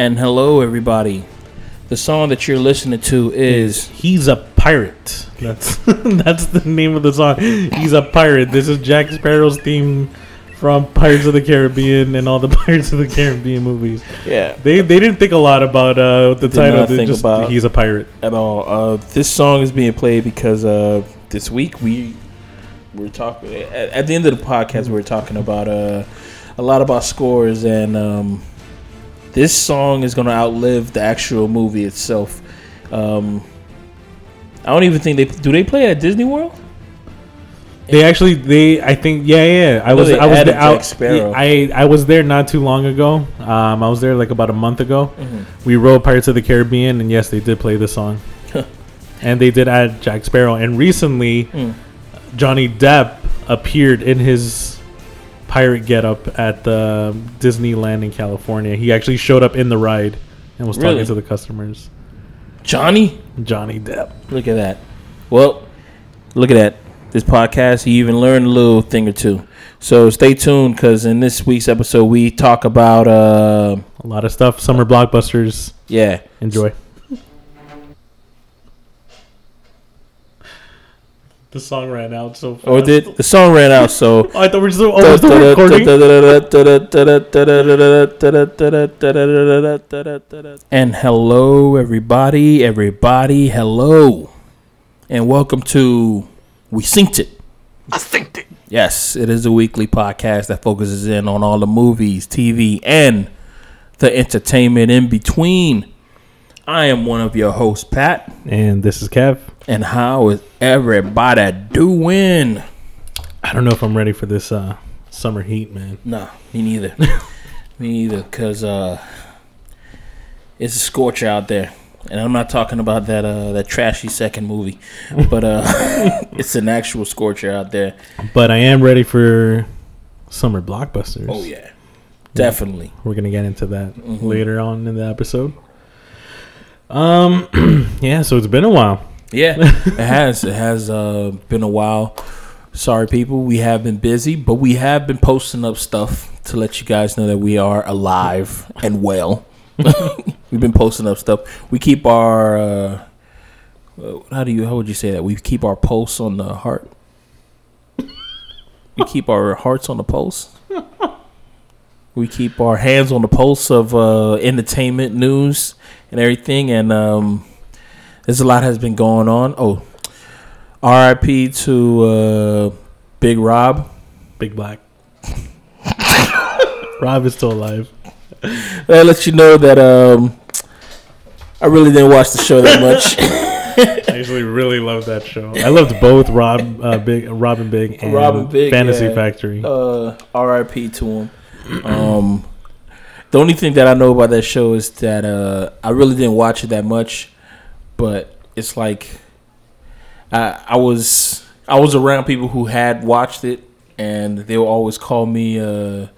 And hello, everybody. The song that you're listening to is He's a pirate. That's that's the name of the song. He's a pirate. This is Jack Sparrow's theme from Pirates of the Caribbean and all the Pirates of the Caribbean movies. yeah They they didn't think a lot about uh, the Did title. They think just about- he's a pirate. at all. Uh, this song is being played because uh, this week we we're talking at, at the end of the podcast. We are talking about uh, a lot about scores, and um, this song is going to outlive the actual movie itself. Um, I don't even think they do. They play at Disney World. They actually they I think yeah yeah I was I was there, I, I I was there not too long ago. Um, I was there like about a month ago. Mm-hmm. We rode Pirates of the Caribbean and yes they did play this song, and they did add Jack Sparrow. And recently Mm. Johnny Depp appeared in his pirate getup at the Disneyland in California. He actually showed up in the ride and was Really? talking to the customers. Johnny, Johnny Depp. look at that. Well, look at that. This podcast, you even learned a little thing or two. So stay tuned because in this week's episode, we talk about uh, A lot of stuff. Summer blockbusters. yeah, Enjoy. The song ran out so fast. Oh, did the song ran out? So Oh, I thought we were still, oh, still recording. and hello, everybody, everybody, hello, and welcome to We Synced It. I synced it. Yes, it is a weekly podcast that focuses in on all the movies, TV, and the entertainment in between. I am one of your hosts, Pat, And this is Kev. and how is everybody doing? I don't know if I'm ready for this uh, summer heat, man. Nah, me neither. me neither, cause uh, it's a scorcher out there, and I'm not talking about that uh that trashy second movie, but uh, it's an actual scorcher out there. But I am ready for summer blockbusters. Oh yeah, definitely. We're gonna get into that Mhm. later on in the episode. Um, yeah. So it's been a while. Yeah, it has. It has uh, been a while. Sorry, people. We have been busy, but we have been posting up stuff to let you guys know that we are alive and well. We've been posting up stuff. We keep our. Uh, uh, how do you? How would you say that? We keep our pulse on the heart. We keep our hearts on the pulse. We keep our hands on the pulse of uh, entertainment news and everything, and um, there's a lot has been going on. Oh, R.I.P. to uh, Big Rob. Big Black. Rob is still alive. That lets you know that um, I really didn't watch the show that much. I actually really love that show. I loved both Rob, uh, Big, Rob and Big, and Rob and Big, Fantasy yeah. Factory. uh, R.I.P. to him. Um, the only thing that I know about that show is that uh, I really didn't watch it that much, but it's like I, I was I was around people who had watched it, and they would always call me. Uh,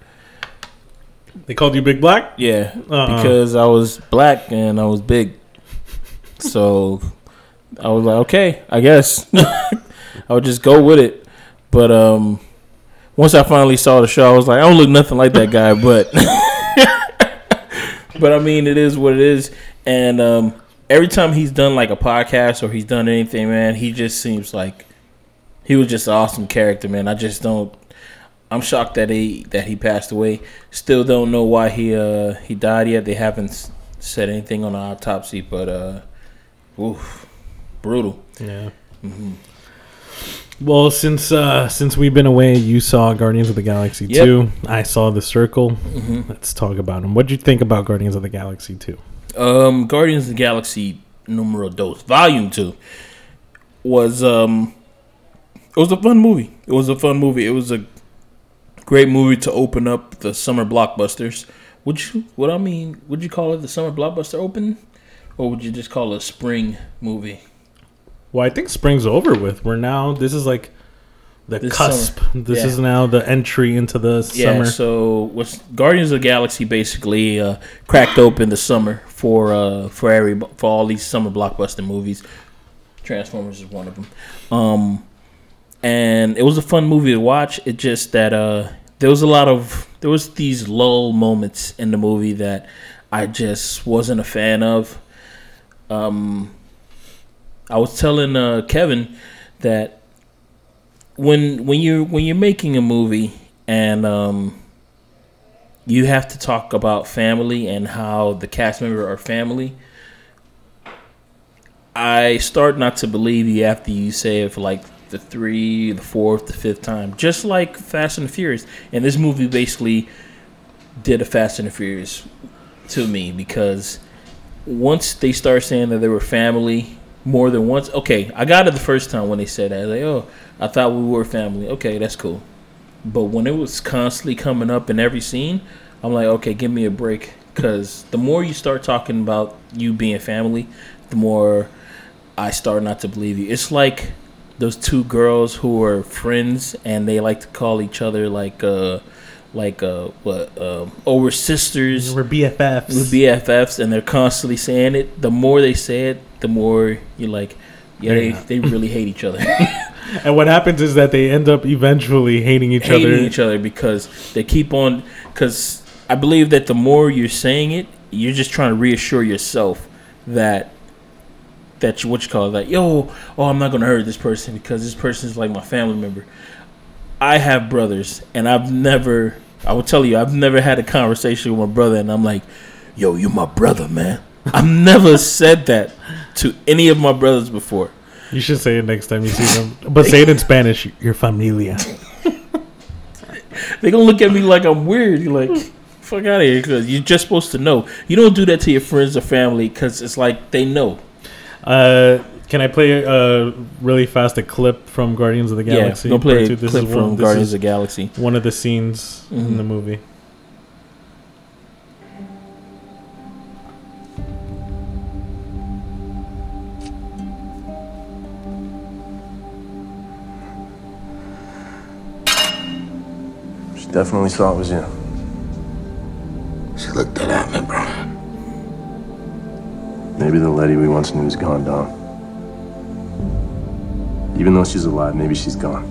They called you Big Black. Yeah, Uh-uh. because I was black and I was big. So I was like, okay, I guess I would just go with it. But um, once I finally saw the show, I was like, I don't look nothing like that guy, but but I mean, it is what it is. And um, every time he's done like a podcast or he's done anything, man, he just seems like he was just an awesome character, man. I just don't. I'm shocked that he that he passed away. Still don't know why he uh he died yet. They haven't said anything on the autopsy, but uh, oof, brutal. Yeah. hmm Well, since uh, since we've been away, you saw Guardians of the Galaxy Yep. two. I saw The Circle. hmm Let's talk about them. What would you think about Guardians of the Galaxy two? Um, Guardians of the Galaxy Numero Dos Volume Two was um, it was a fun movie. It was a fun movie. It was a great movie to open up the summer blockbusters. Would you? What I mean? Would you call it the summer blockbuster open, or would you just call it a spring movie? Well, I think spring's over with. We're now. This is like the This cusp. This Yeah. is now the entry into the Yeah, summer. so what's Guardians of the Galaxy basically uh, cracked open the summer for uh, for every for all these summer blockbuster movies. Transformers is one of them, um, and it was a fun movie to watch. It just that uh, there was a lot of there was these lull moments in the movie that I just wasn't a fan of. Um, I was telling uh, Kevin that when when you when you're making a movie and um, you have to talk about family and how the cast member are family. I start not to believe you after you say it for like the three, the fourth, the fifth time. Just like Fast and the Furious. And this movie basically did a Fast and the Furious to me because once they start saying that they were family more than once, okay, I got it the first time when they said that. Like, oh, I thought we were family. Okay, that's cool. But when it was constantly coming up in every scene, I'm like, okay, give me a break. Because the more you start talking about you being family, the more I start not to believe you. It's like those two girls who are friends and they like to call each other like uh like uh what uh over sisters We're BFFs. with BFFs and they're constantly saying it. The more they say it, the more you're like, yeah, they, they really hate each other. and what happens is that they end up eventually hating each hating other. each other because they keep on because I believe that the more you're saying it, you're just trying to reassure yourself that that you what you call it, like yo, oh I'm not gonna hurt this person because this person is like my family member. I have brothers and I've never I will tell you I've never had a conversation with my brother and I'm like, yo, you're my brother, man. I've never said that to any of my brothers before. You should say it next time you see them, but say it in Spanish. Your familia. They gonna look at me like I'm weird. You're like, fuck out of here, because you're just supposed to know. You don't do that to your friends or family because it's like they know. Uh, can I play uh really fast a clip from Guardians of the Galaxy? yeah, go play a? This clip is from one, Guardians of the Galaxy. one of the scenes in Mhm. the movie. She definitely saw it was you. She looked dead at me, bro. Maybe the lady we once knew is gone, Dom. Even though she's alive, maybe she's gone.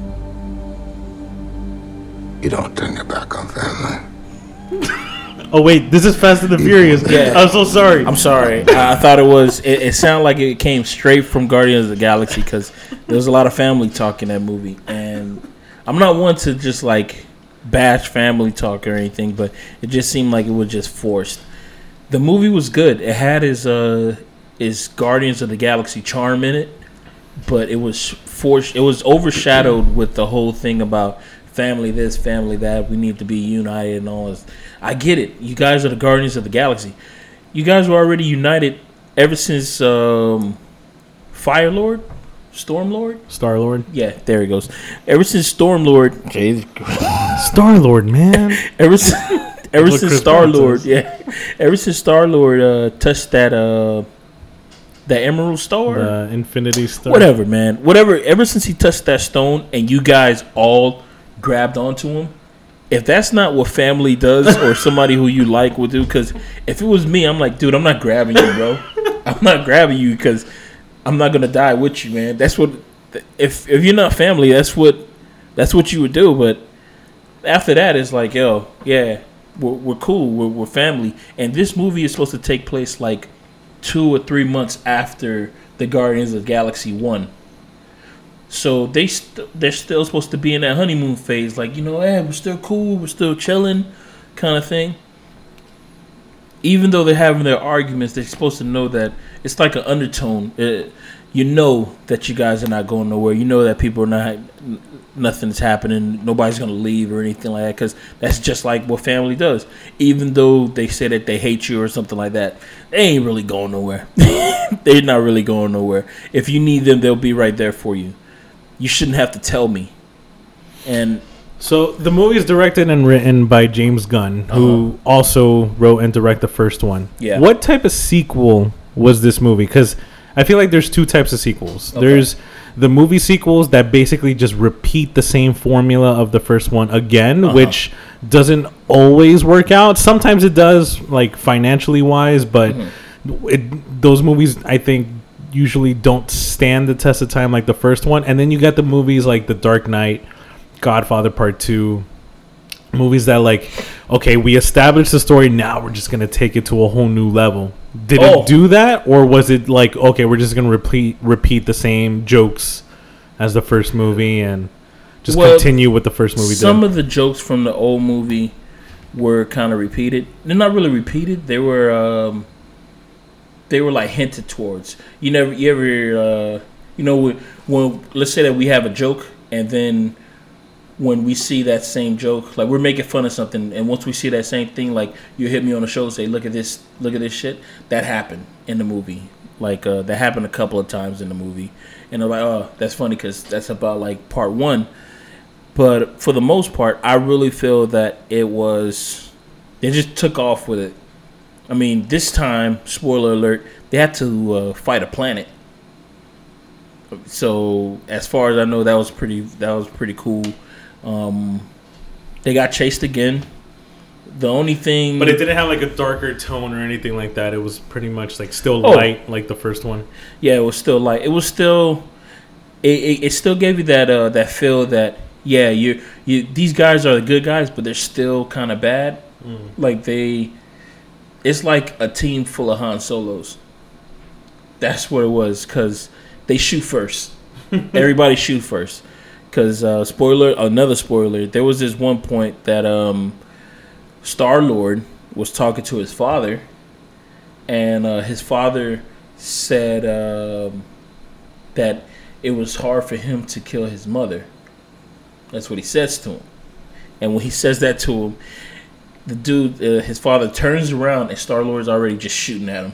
You don't turn your back on family. Oh wait, this is Fast and the Furious. Yeah. I'm so sorry. I'm sorry. I, I thought it was. It, it sounded like it came straight from Guardians of the Galaxy because there was a lot of family talk in that movie, and I'm not one to just like bash family talk or anything, but it just seemed like it was just forced. The movie was good. It had his uh his Guardians of the Galaxy charm in it, but it was forced. It was overshadowed with the whole thing about family this, family that. We need to be united and all this. I get it. You guys are the Guardians of the Galaxy. You guys were already united ever since um, Fire Lord, Storm Lord. Star Lord. Yeah, there he goes. Ever since Storm Lord, Star Lord, man. ever since ever since Star Lord, yeah, ever since Star Lord uh, touched that uh, that Emerald Star, the Infinity Star. whatever, man, whatever. Ever since he touched that stone, and you guys all grabbed onto him. If that's not what family does, or somebody who you like will do, because if it was me, I'm like, dude, I'm not grabbing you, bro. I'm not grabbing you because I'm not gonna die with you, man. That's what. If if you're not family, that's what that's what you would do. But after that, it's like, yo, yeah, we're, we're cool, we're, we're family. And this movie is supposed to take place like two or three months after the Guardians of Galaxy one. So they st- they're still supposed to be in that honeymoon phase, like you know, hey, we're still cool, we're still chilling, kind of thing. Even though they're having their arguments, they're supposed to know that it's like an undertone. Uh you know that you guys are not going nowhere. You know that people are not, nothing's happening. Nobody's gonna leave or anything like that. Because that's just like what family does. Even though they say that they hate you or something like that, they ain't really going nowhere. they're not really going nowhere. If you need them, they'll be right there for you. You shouldn't have to tell me. And So the movie is directed and written by James Gunn, who uh-huh. also wrote and directed the first one. Yeah. What type of sequel was this movie? Because I feel like there's two types of sequels. Okay. There's the movie sequels that basically just repeat the same formula of the first one again, Uh-huh. which doesn't always work out. Sometimes it does, like financially wise, but Mm-hmm. it, those movies, I think, usually don't stand the test of time like the first one. And then you got the movies like The Dark Knight, Godfather Part Two, movies that like, okay, we established the story. Now we're just gonna take it to a whole new level. Did Oh. it do that, or was it like, okay, we're just gonna repeat repeat the same jokes as the first movie and just Well, continue with the first movie? Some did? of the jokes from the old movie were kind of repeated. They're not really repeated. They were um, they were like hinted towards. You never, you ever, uh, you know, when, when let's say that we have a joke and then when we see that same joke, like we're making fun of something, and once we see that same thing, like you hit me on the shoulder, say, "Look at this, look at this shit." That happened in the movie. Like uh, that happened a couple of times in the movie, and they're like, "Oh, that's funny because that's about like part one." But for the most part, I really feel that it was they just took off with it. I mean, this time, spoiler alert, they had to uh, fight a planet. So as far as I know, that was pretty. That was pretty cool. Um, they got chased again. The only thing, But it didn't have like a darker tone or anything like that. It was pretty much like still Oh. light, like the first one. yeah, it was still light. it was still. It, it, it still gave you that uh, that feel that yeah you you these guys are the good guys but they're still kind of bad like they it's like a team full of Han Solos that's what it was because they shoot first everybody shoot first because uh, spoiler another spoiler there was this one point that um Star Lord was talking to his father and uh, his father said um, that it was hard for him to kill his mother. That's what he says to him. And when he says that to him, the dude, uh, his father turns around and Star Lord's already just shooting at him.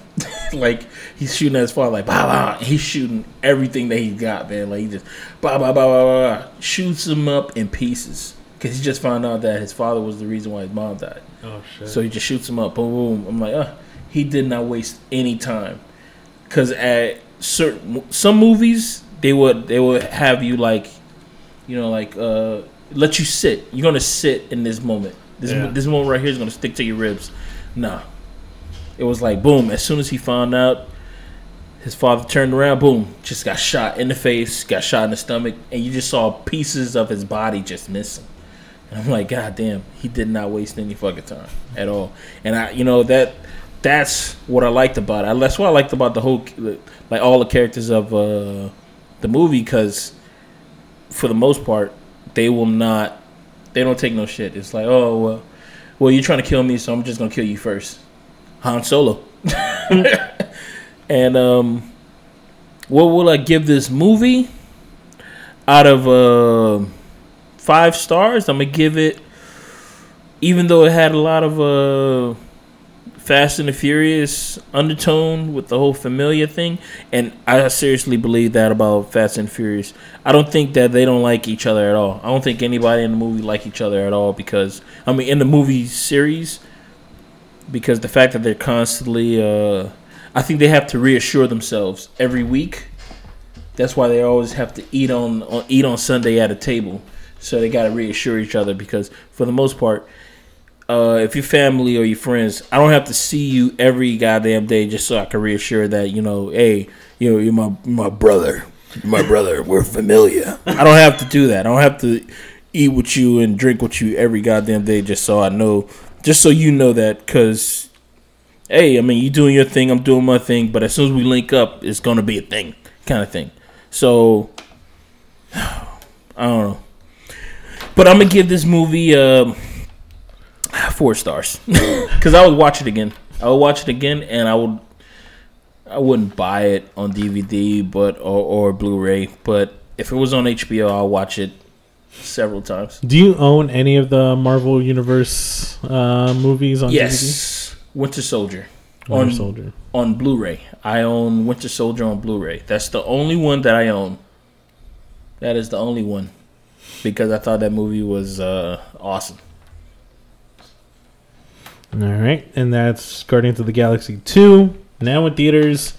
like he's shooting at his father, like bah bah. He's shooting everything that he's got, man. Like he just bah bah bah bah bah, shoots him up in pieces because he just found out that his father was the reason why his mom died. Oh shit! So he just shoots him up. Boom, boom. I'm like, uh, he did not waste any time. Cause at certain some movies, they would they would have you like, you know, like uh, let you sit. You're gonna sit in this moment. This Yeah. this moment right here is gonna stick to your ribs. Nah, it was like boom. As soon as he found out, his father turned around. Boom, just got shot in the face, got shot in the stomach, and you just saw pieces of his body just missing. And I'm like, God damn, he did not waste any fucking time at all. And I, you know, that that's what I liked about it. That's what I liked about the whole, like all the characters of uh, the movie, because for the most part, they will not, they don't take no shit. It's like, oh well, well you're trying to kill me, so I'm just gonna kill you first. Han Solo. and um, what will I give this movie? Out of uh, five stars, I'm gonna give it. Even though it had a lot of uh, Fast and the Furious undertone with the whole familiar thing, and I seriously believe that about Fast and Furious. I don't think that they don't like each other at all. I don't think anybody in the movie like each other at all because I mean in the movie series, because the fact that they're constantly, uh, I think they have to reassure themselves every week. That's why they always have to eat on, on eat on Sunday at a table. So they got to reassure each other because for the most part, uh, if your family or your friends, I don't have to see you every goddamn day just so I can reassure that you know, hey, you know, you're my my brother, my brother. We're familiar. I don't have to do that. I don't have to eat with you and drink with you every goddamn day just so I know, just so you know that, because, hey, I mean, you doing your thing, I'm doing my thing, but as soon as we link up, it's gonna be a thing, kind of thing. So, I don't know, but I'm gonna give this movie. Um, four stars because I would watch it again. I would watch it again, and I would. I wouldn't buy it on DVD, but or, or Blu-ray. But if it was on HBO, I'll watch it several times. Do you own any of the Marvel Universe uh, movies on Yes, Winter Soldier Winter on Soldier. on Blu-ray. I own Winter Soldier on Blu-ray. That's the only one that I own. That is the only one because I thought that movie was uh, awesome. All right, and that's Guardians of the Galaxy two now in theaters.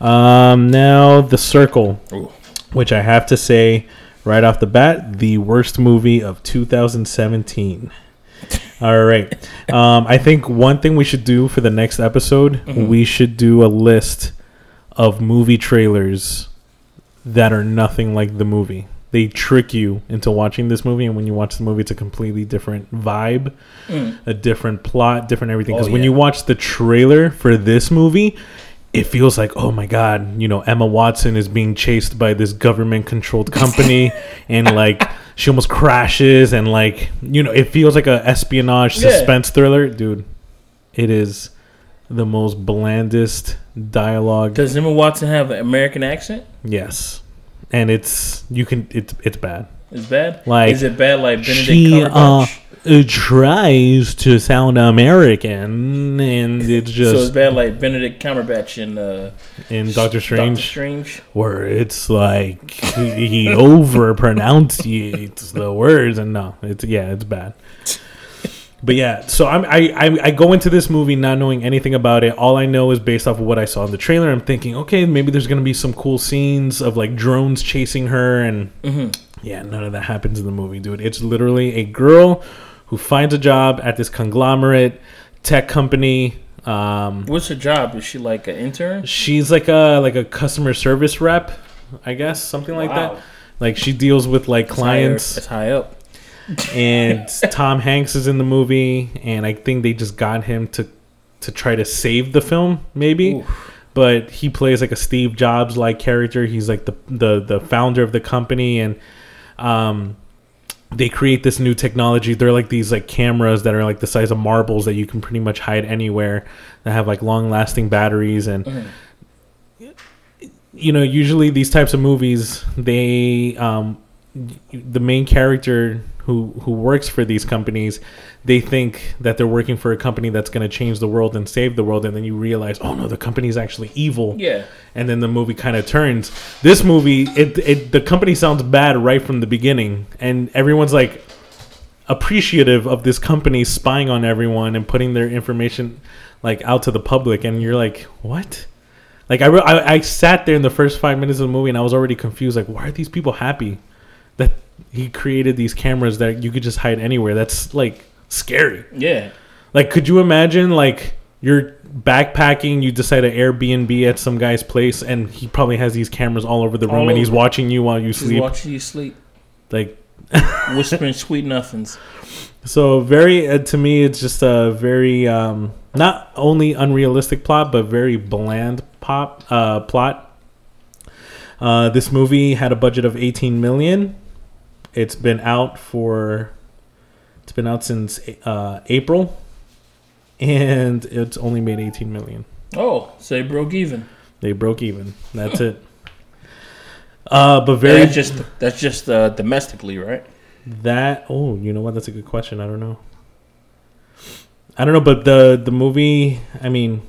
Um, now the Circle, Ooh. which I have to say right off the bat, the worst movie of 2017. All right, um, I think one thing we should do for the next episode, Mhm. we should do a list of movie trailers that are nothing like the movie. They trick you into watching this movie, and when you watch the movie, it's a completely different vibe, a different plot, different everything. Mm. Oh, Because when you watch the trailer for this movie, it feels like, oh my god, you know, Emma Watson is being chased by this government-controlled company, and like she almost crashes, and like you know, it feels like a espionage Yeah. suspense thriller, dude. It is the most blandest dialogue. Does Emma Watson have an American accent? Yes, and it's you can it's it's bad. It's bad? Like, is it bad? Like Benedict She uh, Cumberbatch? it tries to sound American, and it's just so it's bad like Benedict Cumberbatch in uh, in Doctor Doctor Strange, Strange. where it's like he over pronunciates the words, and no, it's yeah, it's bad. But yeah, so I'm, I, I I go into this movie not knowing anything about it. All I know is based off of what I saw in the trailer. I'm thinking, okay, maybe there's gonna be some cool scenes of like drones chasing her, and yeah, none of that happens in the movie, dude. It's literally a girl who finds a job at this conglomerate tech company. Um, What's her job? Is she like an intern? she's like a like a customer service rep, I guess, something like Wow. that. Like she deals with like clients It's high up. And Tom Hanks is in the movie, and I think they just got him to to try to save the film, maybe. Oof. But he plays like a Steve Jobs like character. He's like the the the founder of the company, and um, they create this new technology. They're like these like cameras that are like the size of marbles that you can pretty much hide anywhere. That have like long lasting batteries and you know usually these types of movies they um the main character who who works for these companies they think that they're working for a company that's going to change the world and save the world and then you realize oh no the company's actually evil. Yeah. and then the movie kind of turns. This movie it, it the company sounds bad right from the beginning and everyone's like appreciative of this company spying on everyone and putting their information like out to the public and you're like what? Like I, re- I I sat there in the first five minutes of the movie and I was already confused like why are these people happy? That he created these cameras that you could just hide anywhere that's like scary Yeah. like, could you imagine like you're backpacking, you decide to Airbnb at some guy's place, and he probably has these cameras all over the room, All and he's over. watching you while you She's sleep. watching you sleep, Like, whispering sweet nothings. so very uh, to me, it's just a very um, not only unrealistic plot, but very bland pop uh, plot. Uh, this movie had a budget of 18 million. It's been out for it's been out since uh, April, and it's only made 18 million. Oh, so they broke even. They broke even. That's it. Uh, but Very that's just that's just uh, domestically, right? that. Oh, you know what? That's a good question. I don't know. I don't know, but the the movie. I mean,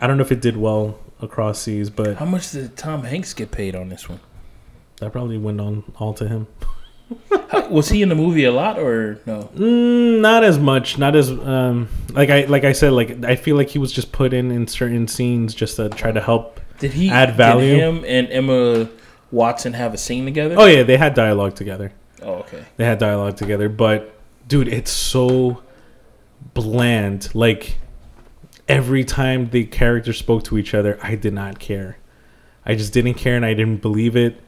I don't know if it did well across seas, but How much did Tom Hanks get paid on this one? that probably went on all to him. How, was he in the movie a lot or no? Mm, not as much. Not as um like I like I said. Like I feel like he was just put in in certain scenes just to try to help. Did he Add value? Did him and Emma Watson have a scene together? Oh yeah, they had dialogue together. Oh, okay. They had dialogue together, but dude, it's so bland. Like every time the characters spoke to each other, I did not care. I just didn't care and I didn't believe it.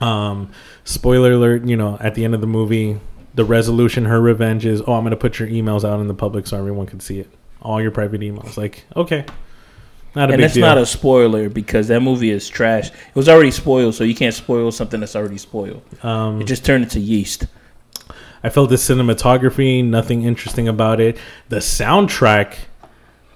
Um spoiler alert, you know, at the end of the movie, the resolution, her revenge is, "Oh, I'm going to put your emails out in the public so everyone can see it. All your private emails." Like, okay. Not a and big that's deal. not a spoiler because that movie is trash. It was already spoiled, so you can't spoil something that's already spoiled. um It just turned into yeast. I felt the cinematography, nothing interesting about it. The soundtrack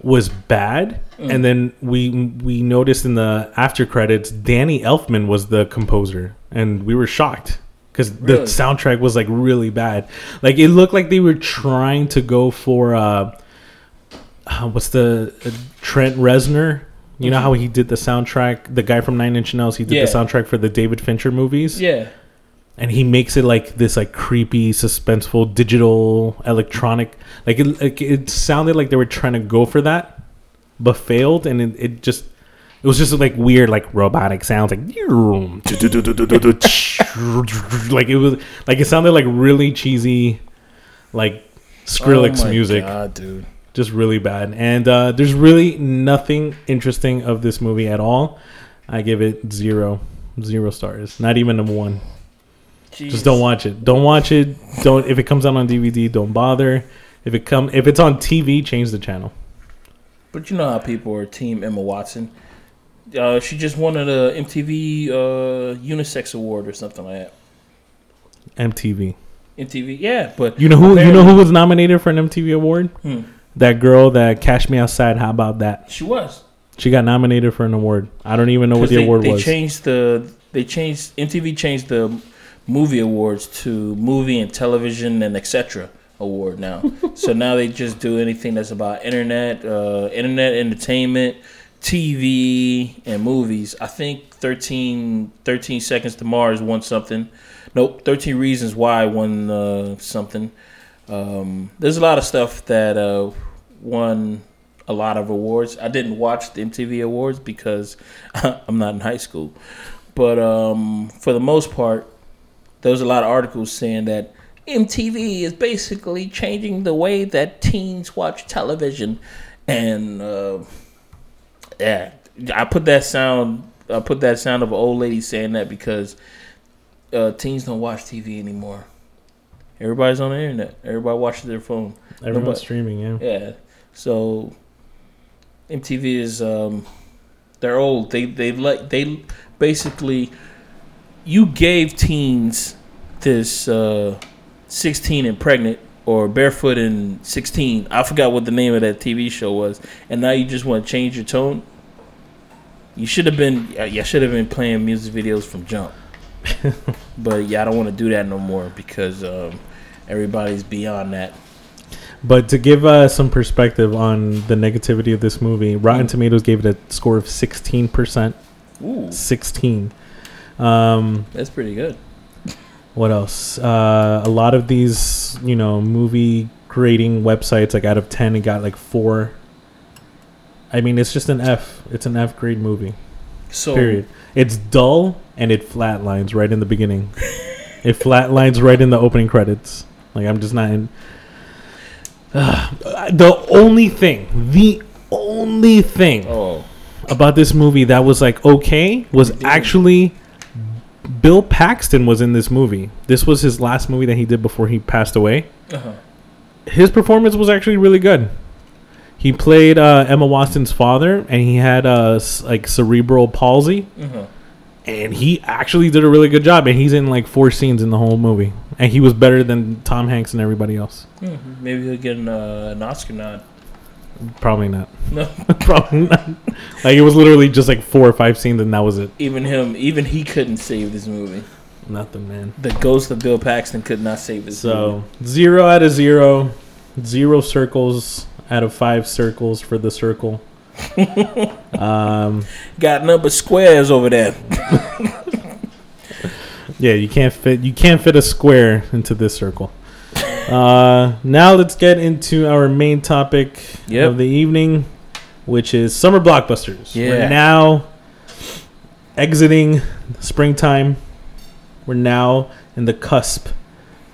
was bad, and then we we noticed in the after credits, Danny Elfman was the composer, and we were shocked because the soundtrack was like really bad. Like it looked like they were trying to go for uh, uh, what's the uh, Trent Reznor. You know how he did the soundtrack, the guy from Nine Inch Nails. He did Yeah. the soundtrack for the David Fincher movies Yeah. and he makes it like this like creepy suspenseful digital electronic like it, like it sounded like they were trying to go for that but failed and it, it just it was just like weird like robotic sounds like like it was like it sounded like really cheesy like Skrillex Oh music God, dude. just really bad and uh there's really nothing interesting of this movie at all i give it zero zero stars not even a one Just don't watch it. Don't watch it. Don't if it comes out on DVD, don't bother. If it come if it's on TV, change the channel. But you know how people are team Emma Watson. Uh, she just won an MTV uh, Unisex Award or something like that. MTV. MTV, yeah, but You know who you know who was nominated for an MTV award? Hmm. That girl that Cash Me Outside. How about that? She was. She got nominated for an award. I don't even know what the they, award they was. changed the they changed MTV changed the movie awards to movie and television and etc. award now. so now they just do anything that's about internet, uh, internet entertainment, TV and movies. I think 13, 13 Seconds to Mars won something. Nope, Thirteen Reasons Why won uh, something. Um, there's a lot of stuff that uh, won a lot of awards. I didn't watch the MTV awards because I'm not in high school, but um, for the most part, there was a lot of articles saying that MTV is basically changing the way that teens watch television, and uh, yeah, I put that sound. I put that sound of an old lady saying that because uh, teens don't watch TV anymore. Everybody's on the internet. Everybody watches their phone. Everyone's nobody- streaming. Yeah. Yeah. So MTV is um they're old. They they like they basically you gave teens this uh 16 and pregnant or barefoot and 16. I forgot what the name of that TV show was. And now you just want to change your tone. You should have been you should have been playing music videos from jump. but yeah, I don't want to do that no more because um everybody's beyond that. But to give uh, some perspective on the negativity of this movie, Rotten Tomatoes gave it a score of sixteen percent. Ooh, Sixteen. Um, that's pretty good. What else? Uh, a lot of these, you know, movie grading websites, like out of ten, it got like four. I mean, it's just an F. It's an F grade movie. So Period. It's dull and it flatlines right in the beginning. it flatlines right in the opening credits. Like I'm just not in. the only thing, the only thing Oh, about this movie that was like okay was actually Bill Paxton was in this movie. This was his last movie that he did before he passed away. uh-huh. His performance was actually really good. He played uh, Emma Watson's father, and he had uh, like cerebral palsy Uh-huh. and he actually did a really good job and he's in like four scenes in the whole movie and he was better than tom hanks and everybody else Mhm. Maybe he'll get an, uh, an Oscar nod. Probably not No, probably not like it was literally just like four or five scenes and that was it even him, even he couldn't save this movie. nothing man The ghost of Bill Paxton could not save this so zero out of zero zero circles out of five circles for the circle um. Got number squares over there. Yeah, you can't fit you can't fit a square into this circle. Uh, now let's get into our main topic Yep. of the evening, which is summer blockbusters. Yeah. We're now exiting springtime. We're now in the cusp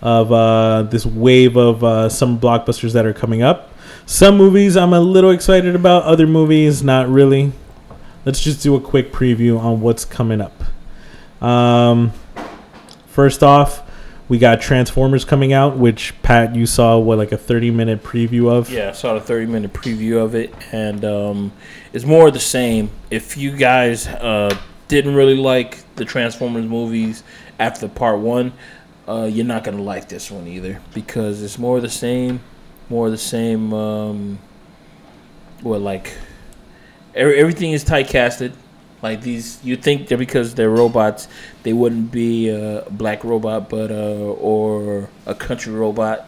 of uh, this wave of uh, summer blockbusters that are coming up. Some movies I'm a little excited about, other movies not really. Let's just do a quick preview on what's coming up. Um, first off, we got Transformers coming out, which Pat, you saw what like a 30 minute preview of. Yeah, I saw the 30 minute preview of it, and um, it's more of the same. If you guys uh, didn't really like the Transformers movies after part one, uh, you're not to like this one either because it's more of the same, more of the same. Um, what, like, every, everything is tight casted. Like these, you think that because they're robots, they wouldn't be a black robot, but uh, or a country robot,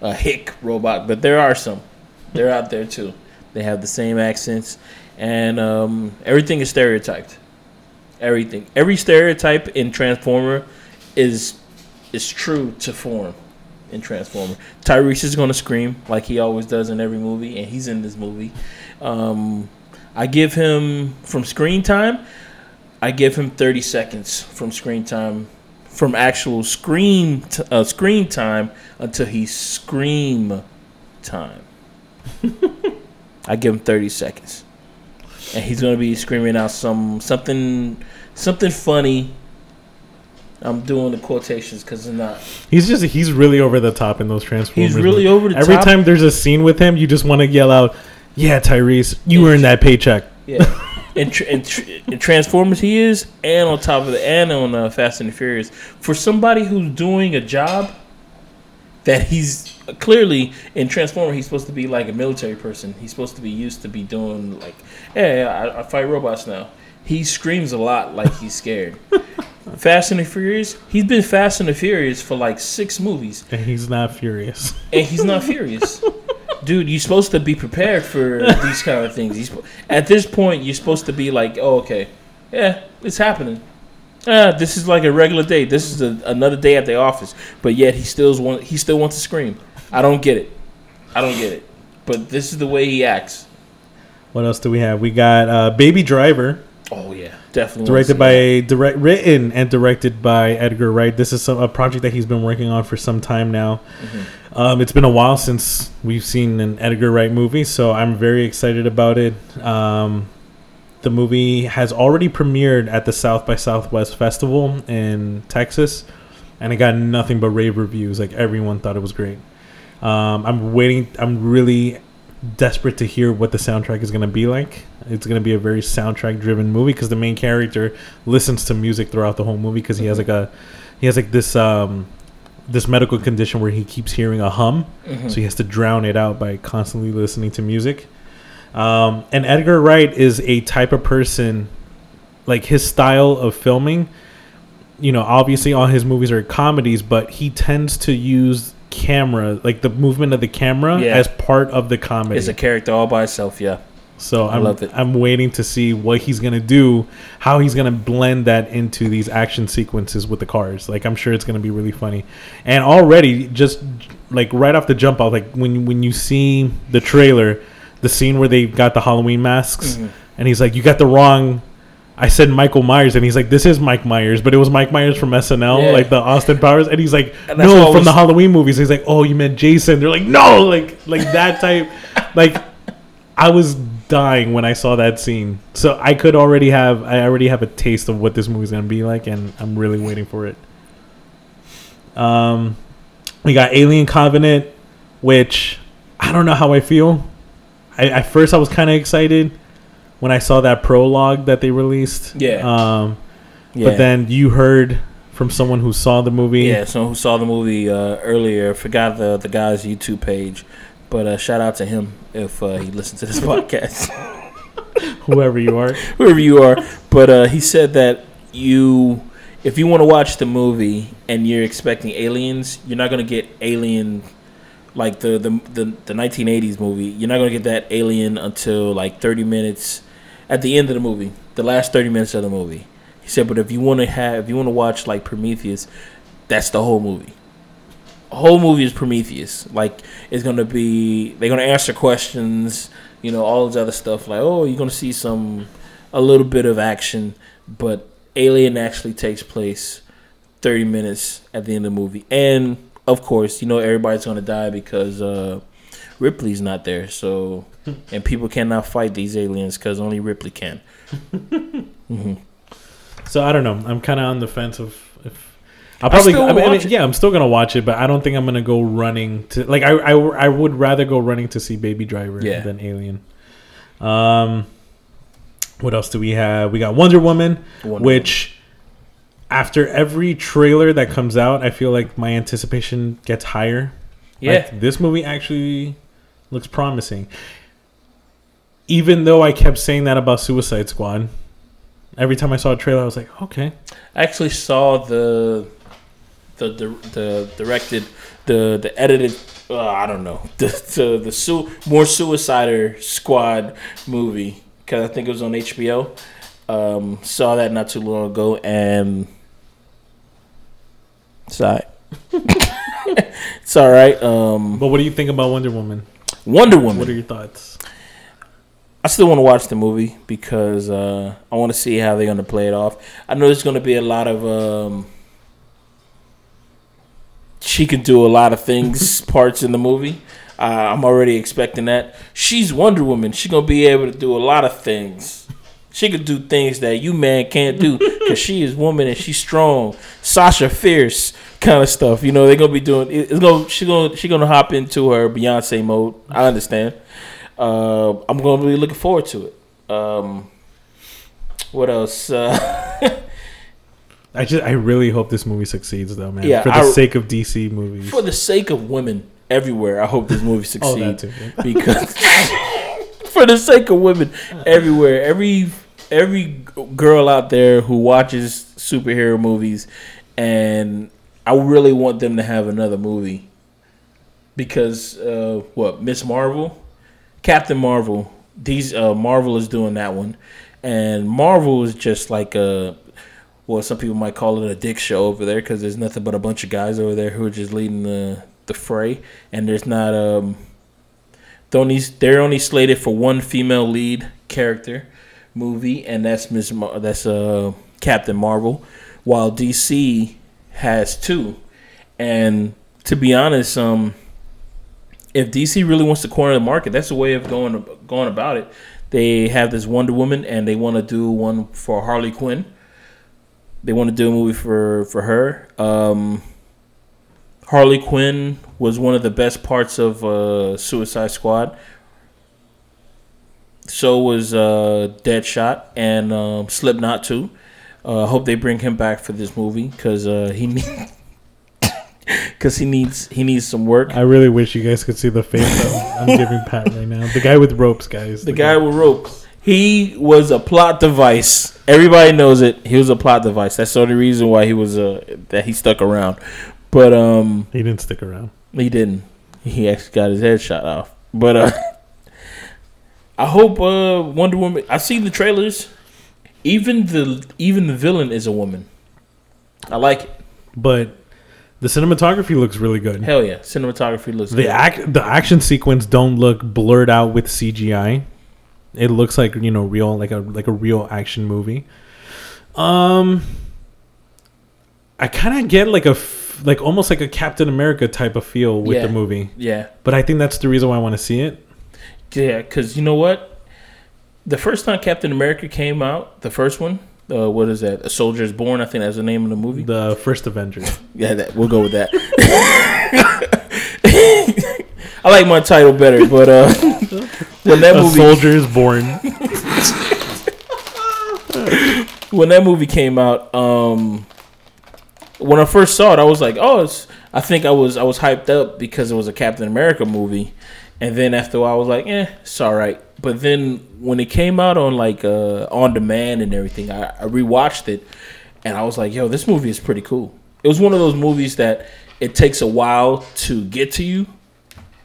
a hick robot. But there are some. They're out there too. They have the same accents, and um, everything is stereotyped. Everything, every stereotype in Transformer is is true to form in Transformer. Tyrese is gonna scream like he always does in every movie, and he's in this movie. Um, I give him from screen time. I give him thirty seconds from screen time, from actual screen t- uh, screen time until he scream time. I give him thirty seconds, and he's gonna be screaming out some something something funny, I'm doing the quotations because it's not. He's just he's really over the top in those Transformers. He's really over the Every top. time there's a scene with him, you just want to yell out, "Yeah, Tyrese, you earned that paycheck." Yeah. tr- in, tr- in Transformers, he is, and on top of the, and on uh, Fast and the Furious. For somebody who's doing a job that he's clearly in Transformer, he's supposed to be like a military person. He's supposed to be used to be doing like, yeah I, I fight robots now. He screams a lot like he's scared. Fast and the Furious, he's been Fast and the Furious for like six movies, And he's not furious. and he's not furious. Dude, you're supposed to be prepared for these kind of things. Sp- At this point, you're supposed to be like, oh, okay, yeah, it's happening. Ah, this is like a regular day. This is a, another day at the office. But yet he still want he still wants to scream. I don't get it. I don't get it. But this is the way he acts. What else do we have? We got uh, Baby Driver, Oh yeah, definitely. directed by direct written and directed by Edgar Wright. This is some, a project that he's been working on for some time now. Mm-hmm. Um, it's been a while since we've seen an Edgar Wright movie, so I'm very excited about it. Um, the movie has already premiered at the South by Southwest Festival in Texas, and it got nothing but rave reviews. Like everyone thought it was great. Um, I'm waiting. I'm really desperate to hear what the soundtrack is going to be like. It's going to be a very soundtrack driven movie because the main character listens to music throughout the whole movie because he has like a he has like this um this medical condition where he keeps hearing a hum, so he has to drown it out by constantly listening to music. Um, and Edgar Wright is a type of person, like his style of filming. You know, obviously all his movies are comedies, but he tends to use camera, like the movement of the camera, Yeah. as part of the comedy. It's a character all by itself. Yeah. So I'm. I'm waiting to see what he's gonna do, how he's gonna blend that into these action sequences with the cars. Like I'm sure it's gonna be really funny. And already, just like right off the jump out, like when when you see the trailer, the scene where they got the Halloween masks, Mm-hmm. and he's like, "You got the wrong." I said Michael Myers, and he's like, "This is Mike Myers," but it was Mike Myers from SNL, Yeah. like the Austin Powers, and he's like, And "No, from the Halloween movies." He's like, "Oh, you meant Jason?" They're like, "No!" Like like that type, like I was dying when I saw that scene. So I could already have I already have a taste of what this movie's gonna be like, and I'm really waiting for it. Um, we got Alien Covenant, which I don't know how I feel. I, at first, I was kind of excited when I saw that prologue that they released. Yeah. Um, Yeah. but then you heard from someone who saw the movie. Yeah, someone who saw the movie uh, earlier forgot the the guy's YouTube page, but uh, shout out to him if uh, he listened to this podcast, whoever you are. whoever you are. But uh, he said that you, if you want to watch the movie and you're expecting aliens, you're not gonna get Alien, like the the the, the 1980s movie. You're not gonna get that Alien until like 30 minutes at the end of the movie, the last 30 minutes of the movie. He said, but if you want to have, if you want to watch like Prometheus, that's the whole movie. Whole movie is Prometheus. Like it's gonna be they're gonna answer questions, you know, all this other stuff. Like oh, you're gonna see some a little bit of action, but Alien actually takes place thirty minutes at the end of the movie, and of course, you know everybody's gonna die because uh, Ripley's not there. So and people cannot fight these aliens because only Ripley can. So I don't know. I'm kind of on the fence of if I'll I probably. still I mean, yeah, I'm still gonna watch it, but I don't think I'm gonna go running to like I I, I would rather go running to see Baby Driver Yeah. than Alien. Um, what else do we have? We got Wonder Woman, Wonder which after every trailer that comes out, I feel like my anticipation gets higher. Yeah, Like, this movie actually looks promising. Even though I kept saying that about Suicide Squad, every time I saw a trailer, I was like, okay. I actually saw the the the, the directed the the edited uh, I don't know the the, the su- more Suicider Squad movie because I think it was on HBO. Um, saw that not too long ago and it's alright. it's all right. Um, But what do you think about Wonder Woman? Wonder Woman. What are your thoughts? I still want to watch the movie because uh, I want to see how they're going to play it off. I know there's going to be a lot of. Um, she can do a lot of things, parts in the movie. Uh, I'm already expecting that. She's Wonder Woman. She's going to be able to do a lot of things. She could do things that you man can't do because she is woman and she's strong. Sasha Fierce kind of stuff. You know they're gonna be doing. It's gonna she gonna she gonna hop into her Beyonce mode. I understand. Uh, I'm gonna be looking forward to it. Um, what else? Uh, I just I really hope this movie succeeds though, man. Yeah, for the I- sake of DC movies. for the sake of women everywhere, I hope this movie Oh, succeeds. too. because for the sake of women everywhere, every every girl out there who watches superhero movies, and I really want them to have another movie because uh, what Miss Marvel, Captain Marvel, these uh, Marvel is doing that one, and Marvel is just like a. Well, some people might call it a dick show over there because there's nothing but a bunch of guys over there who are just leading the the fray, and there's not um they're only they're only slated for one female lead character movie, and that's Miss Mar- that's uh Captain Marvel, while DC has two. And to be honest, um, if DC really wants to corner the market, that's a way of going going about it. They have this Wonder Woman, and they want to do one for Harley Quinn. They want to do a movie for for her. Um, Harley Quinn was one of the best parts of uh, Suicide Squad. So was uh, Deadshot and um, Slipknot too. Uh, I hope they bring him back for this movie because uh, he need- cause he needs he needs some work. I really wish you guys could see the face I'm, I'm giving Pat right now. The guy with ropes, guys. The guy with ropes. He was a plot device. Everybody knows it. He was a plot device. That's the only reason why he was uh, that he stuck around. But um, He didn't stick around. He didn't. He actually got his head shot off. But uh I hope uh Wonder Woman I see the trailers. Even the even the villain is a woman. I like it. But the cinematography looks really good. Hell yeah. Cinematography looks The good. act, the action sequence don't look blurred out with CGI. It looks like you know real, like a like a real action movie. Um, I kind of get like a f- like almost like a Captain America type of feel with Yeah. the movie, yeah. but I think that's the reason why I want to see it. Yeah, cuz you know what? The first time Captain America came out, the first one, uh, what is that? A Soldier is Born, I think that's the name of the movie. The first Avengers. Yeah, that, we'll go with that. I like my title better, but uh, when that a movie soldier is born. when that movie came out, um, when I first saw it, I was like, "Oh, it's." I think I was I was hyped up because it was a Captain America movie, and then after a while, I was like, "Eh, it's all right." But then when it came out on like uh, on demand and everything, I, I rewatched it, and I was like, "Yo, this movie is pretty cool." It was one of those movies that it takes a while to get to you,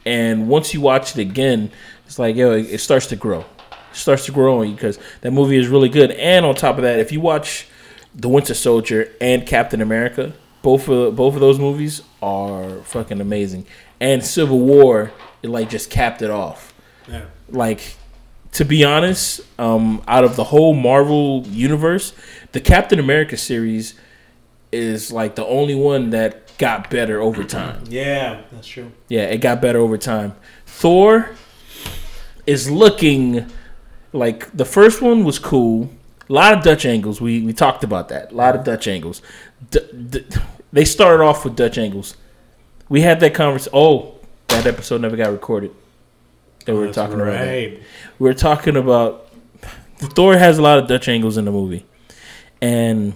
and once you watch it again, it's like, yo, it, it starts to grow. It starts to grow on you because that movie is really good. And on top of that, if you watch The Winter Soldier and Captain America, both of both of those movies are fucking amazing. And Civil War, it like just capped it off. Yeah. Like, to be honest, um, out of the whole Marvel universe, the Captain America series is like the only one that got better over time. Yeah, that's true. Yeah, it got better over time. Thor is looking like the first one was cool. A lot of Dutch angles. We we talked about that. A lot of Dutch angles. D- d- they started off with Dutch angles. We had that conversation. Oh, that episode never got recorded. That we were That's talking about. that. We were talking about Thor has a lot of Dutch angles in the movie, and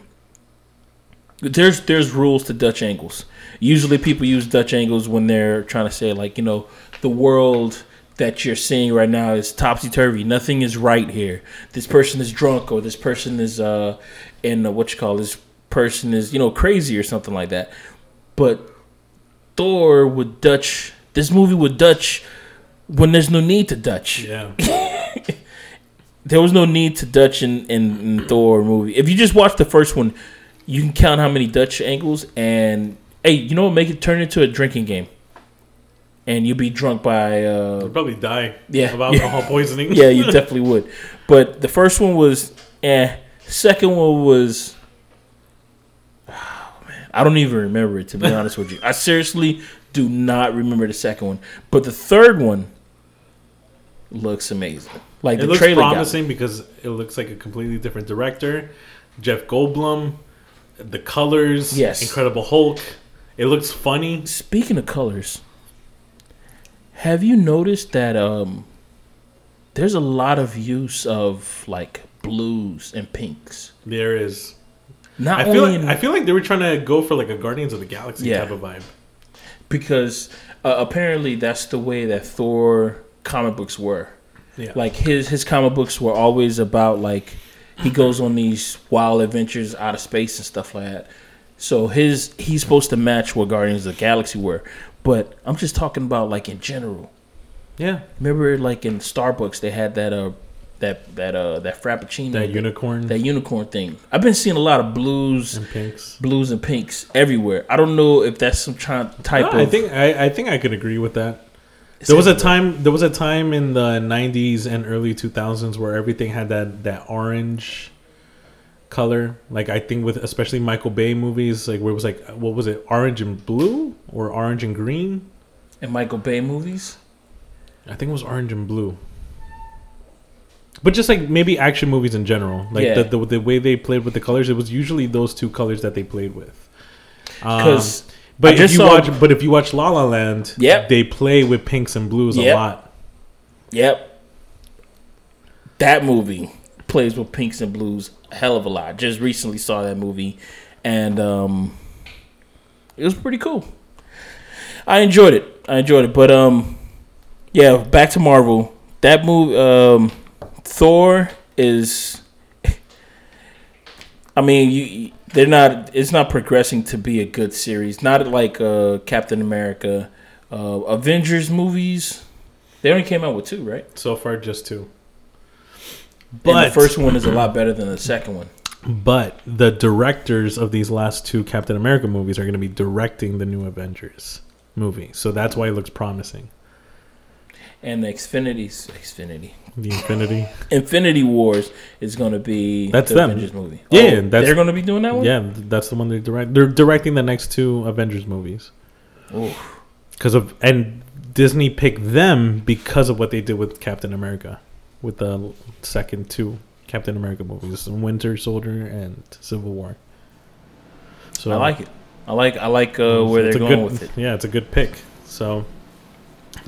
there's there's rules to Dutch angles. Usually, people use Dutch angles when they're trying to say like you know the world that you're seeing right now is topsy turvy. Nothing is right here. This person is drunk, or this person is uh in uh, what you call this person is you know crazy or something like that. But Thor with Dutch, this movie with Dutch when there's no need to Dutch Yeah. there was no need to Dutch in, in, in Thor movie. If you just watch the first one, you can count how many Dutch angles. And hey, you know what? Make it turn into a drinking game, and you'll be drunk by. Uh, You'll probably die. Yeah. Of alcohol poisoning. yeah, you definitely would. But the first one was eh. Second one was. Oh, man, I don't even remember it to be honest with you. I seriously do not remember the second one. But the third one looks amazing. Like It the looks trailer promising because it looks like a completely different director. Jeff Goldblum, the colors, Yes. Incredible Hulk. It looks funny. Speaking of colors, have you noticed that um there's a lot of use of like blues and pinks? There is. Not I feel only like, in, I feel like they were trying to go for like a Guardians of the Galaxy Yeah. type of vibe. because uh, apparently that's the way that Thor comic books were. Yeah. Like his his comic books were always about like he goes on these wild adventures out of space and stuff like that. So his he's supposed to match what Guardians of the Galaxy were. But I'm just talking about like in general. yeah. Remember like in Starbucks they had that uh that that uh that frappuccino That unicorn that unicorn thing. I've been seeing a lot of blues and pinks. blues and pinks everywhere. I don't know if that's some type No, of I think I, I think I could agree with that. There was a time there was a time in the 90s and early 2000s where everything had that that orange color like I think with especially Michael Bay movies like where it was like what was it orange and blue or orange and green in Michael Bay movies. I think it was orange and blue but just like maybe action movies in general like Yeah. the, the the way they played with the colors it was usually those two colors that they played with Um, Because but I if you saw- watch but if you watch La La Land Yep. they play with pinks and blues a lot Yep. That movie plays with pinks and blues a hell of a lot. Just recently saw that movie and um it was pretty cool. I enjoyed it. I enjoyed it. But um yeah, back to Marvel. That movie um Thor is I mean, you they're not it's not progressing to be a good series. Not like uh Captain America uh Avengers movies. They only came out with two, right? So far, just two. But But the first one is a lot better than the second one. but the directors of these last two Captain America movies are going to be directing the new Avengers movie, so that's why it looks promising. And the Xfinity's Xfinity. The Infinity, Infinity Wars is going to be That's the them. Avengers movie. Yeah, Oh, that's- they're going to be doing that one. yeah, that's the one they direct. They're directing the next two Avengers movies because of and Disney picked them because of what they did with Captain America, with the second two Captain America movies, Winter Soldier and Civil War. So I like it. I like I like uh, where they're going good, with it. Yeah, it's a good pick. So,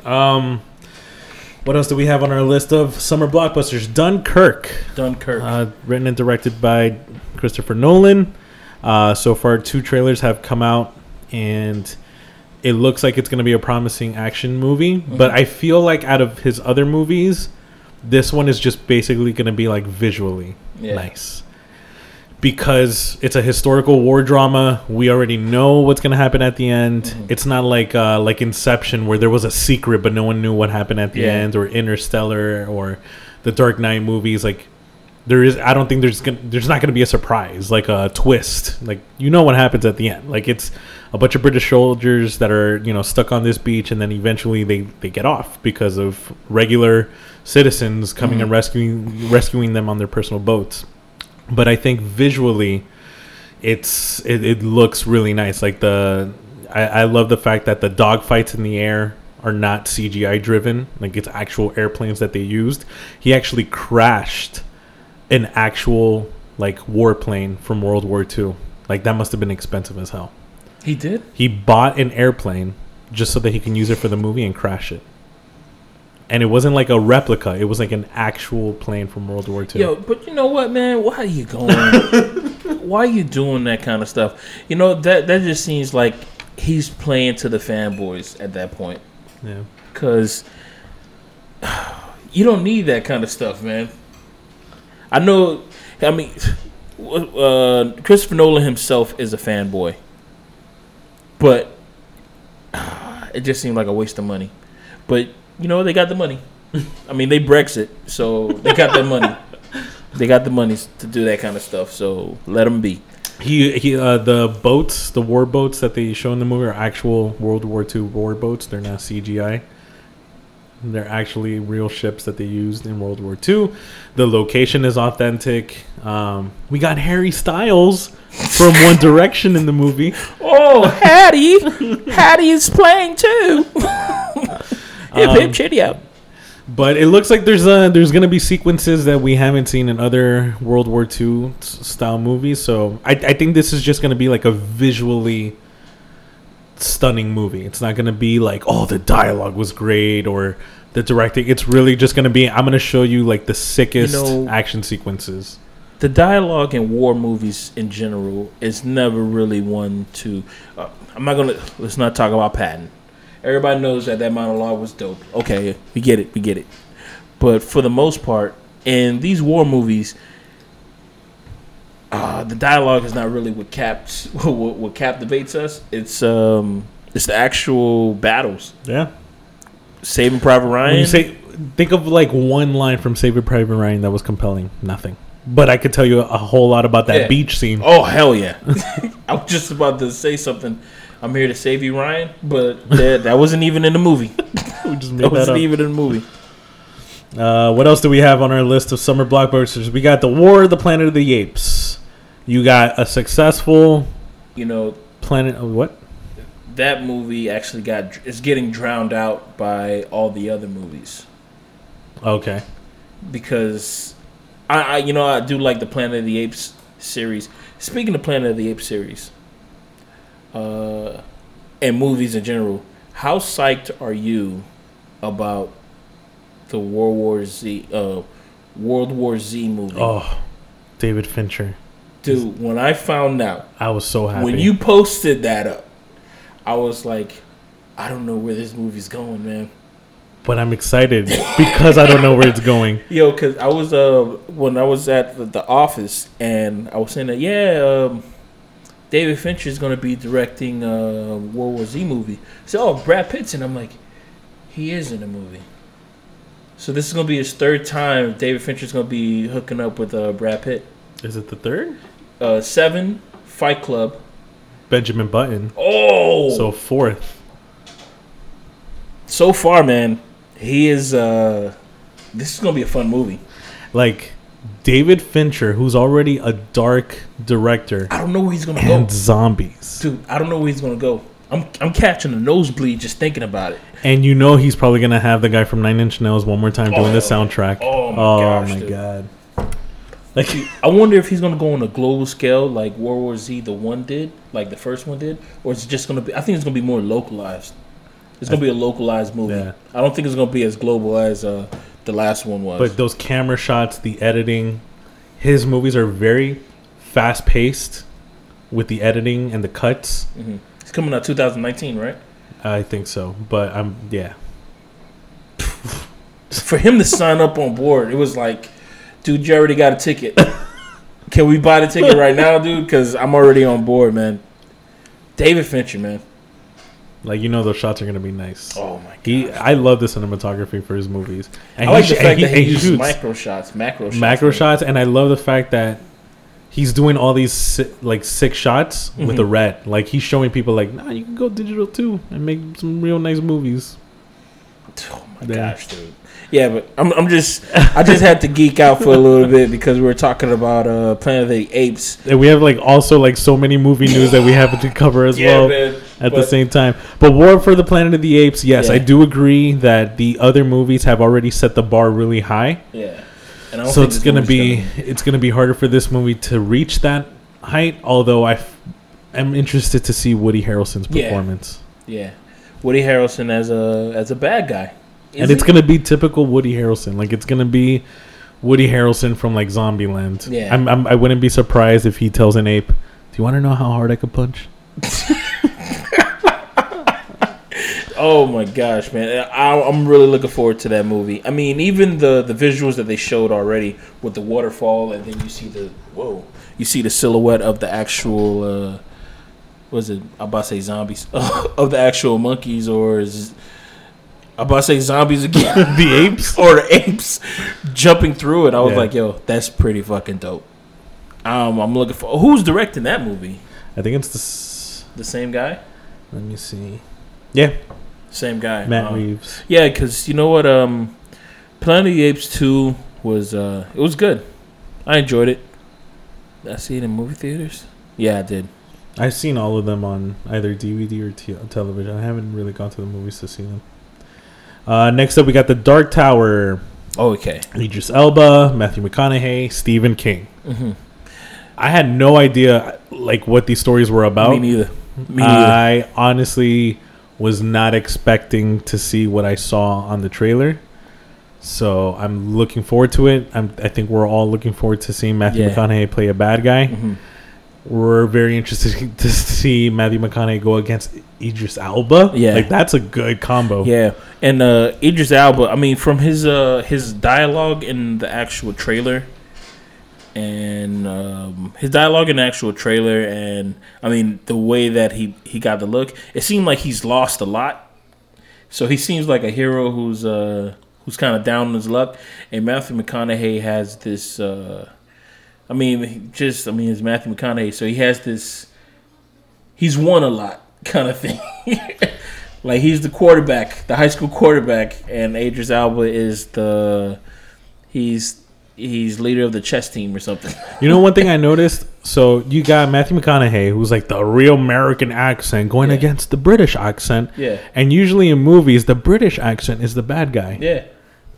um, what else do we have on our list of summer blockbusters? Dunkirk, Dunkirk. uh, written and directed by Christopher Nolan. Uh, so far, two trailers have come out, and it looks like it's going to be a promising action movie. But I feel like out of his other movies, this one is just basically going to be like visually Yeah. nice because it's a historical war drama. We already know what's going to happen at the end. Mm-hmm. It's not like uh, like Inception where there was a secret but no one knew what happened at the Yeah. end, or Interstellar, or the Dark Knight movies. Like there is, I don't think there's gonna, there's not going to be a surprise like a twist. Like you know what happens at the end. Like it's a bunch of British soldiers that are you know stuck on this beach, and then eventually they they get off because of regular citizens coming and mm-hmm. rescuing rescuing them on their personal boats but I think visually, it's it, it looks really nice. Like the, I, I love the fact that the dog fights in the air are not CGI driven. Like it's actual airplanes that they used. He actually crashed an actual like warplane from World War II. Like that must have been expensive as hell. he did. He bought an airplane just so that he can use it for the movie and crash it. And it wasn't like a replica; it was like an actual plane from World War II. Yo, but you know what, man? Why are you going? Why are you doing that kind of stuff? You know that that just seems like he's playing to the fanboys at that point. yeah. Cause you don't need that kind of stuff, man. I know. I mean, uh, Christopher Nolan himself is a fanboy, but it just seemed like a waste of money. But you know, they got the money. I mean, they Brexit, so they got the money. They got the money to do that kind of stuff. So let them be. He he. Uh, the boats, the war boats that they show in the movie are actual World War II war boats. They're not CGI. They're actually real ships that they used in World War II. The location is authentic. Um, we got Harry Styles from One Direction in the movie. Oh, Hattie, Hattie is playing too. hip hip chitty up. But it looks like there's uh there's gonna be sequences that we haven't seen in other World War II style movies. So I I think this is just gonna be like a visually stunning movie. It's not gonna be like oh the dialogue was great or the directing. It's really just gonna be I'm gonna show you like the sickest know- action sequences. the dialogue in war movies in general is never really one to. Uh, I'm not gonna. Let's not talk about Patton. Everybody knows that that monologue was dope. Okay, we get it. We get it. But for the most part, in these war movies, uh, the dialogue is not really what caps what, what captivates us. It's um, it's the actual battles. Yeah. Saving Private Ryan. When you say think of like one line from Saving Private Ryan that was compelling. Nothing. But I could tell you a whole lot about that Yeah. beach scene. Oh hell yeah! I was just about to say something. I'm here to save you, Ryan, but that, that wasn't even in the movie. We just made That that wasn't up. even in the movie. Uh, what else do we have on our list of summer blockbusters? We got the War of the Planet of the Apes. You got a successful You know Planet of what? that movie actually got is getting drowned out by all the other movies Okay. because I, I you know I do like the Planet of the Apes series. Speaking of Planet of the Apes series, uh, and movies in general, how psyched are you about the World War Z, uh, World War Z movie? Oh, David Fincher. Dude, when I found out, I was so happy. when you posted that up, I was like, I don't know where this movie's going, man. but I'm excited because I don't know where it's going. Yo, cause I was uh when I was at the, the office and I was saying that yeah, um, David Fincher is gonna be directing a World War Z movie. So oh, Brad Pitt's and I'm like, he is in a movie. So this is gonna be his third time David Fincher's gonna be hooking up with uh Brad Pitt. Is it the third? Uh, Seven, Fight Club. Benjamin Button. Oh, So fourth. so far, man, he is. uh This is gonna be a fun movie. Like David Fincher, who's already a dark director, I don't know where he's gonna go, zombies. dude. I don't know where he's gonna go. I'm I'm catching a nosebleed just thinking about it. And you know he's probably gonna have the guy from Nine Inch Nails one more time doing the Oh, soundtrack. oh my gosh, my god! Like I wonder if he's gonna go on a global scale like World War Z, the one did, like the first one did, or it's just gonna be. I think it's gonna be more localized. It's gonna be a localized movie. Yeah. I don't think it's gonna be as global as uh, the last one was. But those camera shots, the editing, his movies are very fast paced with the editing and the cuts. Mm-hmm. it's coming out 2019, right? I think so. But I'm yeah. For him to sign up on board, it was like, dude, you already got a ticket. Can we buy the ticket right now, dude? Because I'm already on board, man. David Fincher, man. Like you know those shots are gonna be nice. Oh my god. He I love the cinematography for his movies. And I like sh- the fact that he, uses shoots micro shots, macro shots. macro shots and I love the fact that he's doing all these si- like six shots with Mm-hmm. the red. Like he's showing people like, nah, you can go digital too and make some real nice movies. Oh my gosh, dude. Yeah, but I'm, I'm just I just had to geek out for a little bit because we were talking about uh Planet of the Apes. And we have like also like so many movie news that we have to cover as Yeah, well man. at the same time. But War for the Planet of the Apes, yes, Yeah. I do agree that the other movies have already set the bar really high. Yeah. And I don't So it's gonna be it's gonna be harder for this movie to reach that height. Although I f- am interested to see Woody Harrelson's Yeah. performance, yeah. Woody Harrelson as a as a bad guy. Is and it's gonna be typical Woody Harrelson. Like it's gonna be Woody Harrelson from like Zombieland. Yeah. I'm, I'm, I wouldn't be surprised if he tells an ape, "Do you want to know how hard I could punch?" Oh my gosh, man! I, I'm really looking forward to that movie. I mean, even the the visuals that they showed already with the waterfall, and then you see the whoa, you see the silhouette of the actual. Uh, was it? I'm about to say zombies of the actual monkeys, or is I'm about to say zombies again? the apes. or the apes jumping through it. I was Yeah. like, yo, that's pretty fucking dope. Um, I'm looking for who's directing that movie. I think it's the. S- The same guy, let me see. Yeah, same guy. Matt Um, Reeves. Yeah, because you know what? Um, Planet of the Apes two was uh, it was good. I enjoyed it. Did I see it in movie theaters? Yeah, I did. I've seen all of them on either DVD or t- television. I haven't really gone to the movies to see them. Uh, next up, we got the Dark Tower. Oh, okay. Idris Elba, Matthew McConaughey, Stephen King. Mm-hmm. I had no idea like what these stories were about. Me neither. Me neither. I honestly was not expecting to see what I saw on the trailer. So I'm looking forward to it. I'm, I think we're all looking forward to seeing Matthew Yeah. McConaughey play a bad guy. Mhm. We're very interested to see Matthew McConaughey go against Idris Elba. Yeah. like that's a good combo. Yeah, and uh, Idris Elba. I mean, from his uh, his dialogue in the actual trailer, and um, his dialogue in the actual trailer, and I mean the way that he he got the look, it seemed like he's lost a lot. So he seems like a hero who's uh, who's kind of down on his luck, and Matthew McConaughey has this. Uh, I mean, just I mean, it's Matthew McConaughey, so he has this. He's won a lot, kind of thing. like he's the quarterback, the high school quarterback, and Idris Elba is the he's he's leader of the chess team or something. You know one thing I noticed? So you got Matthew McConaughey, who's like the real American accent, going Yeah. against the British accent. Yeah. And usually in movies, the British accent is the bad guy. Yeah,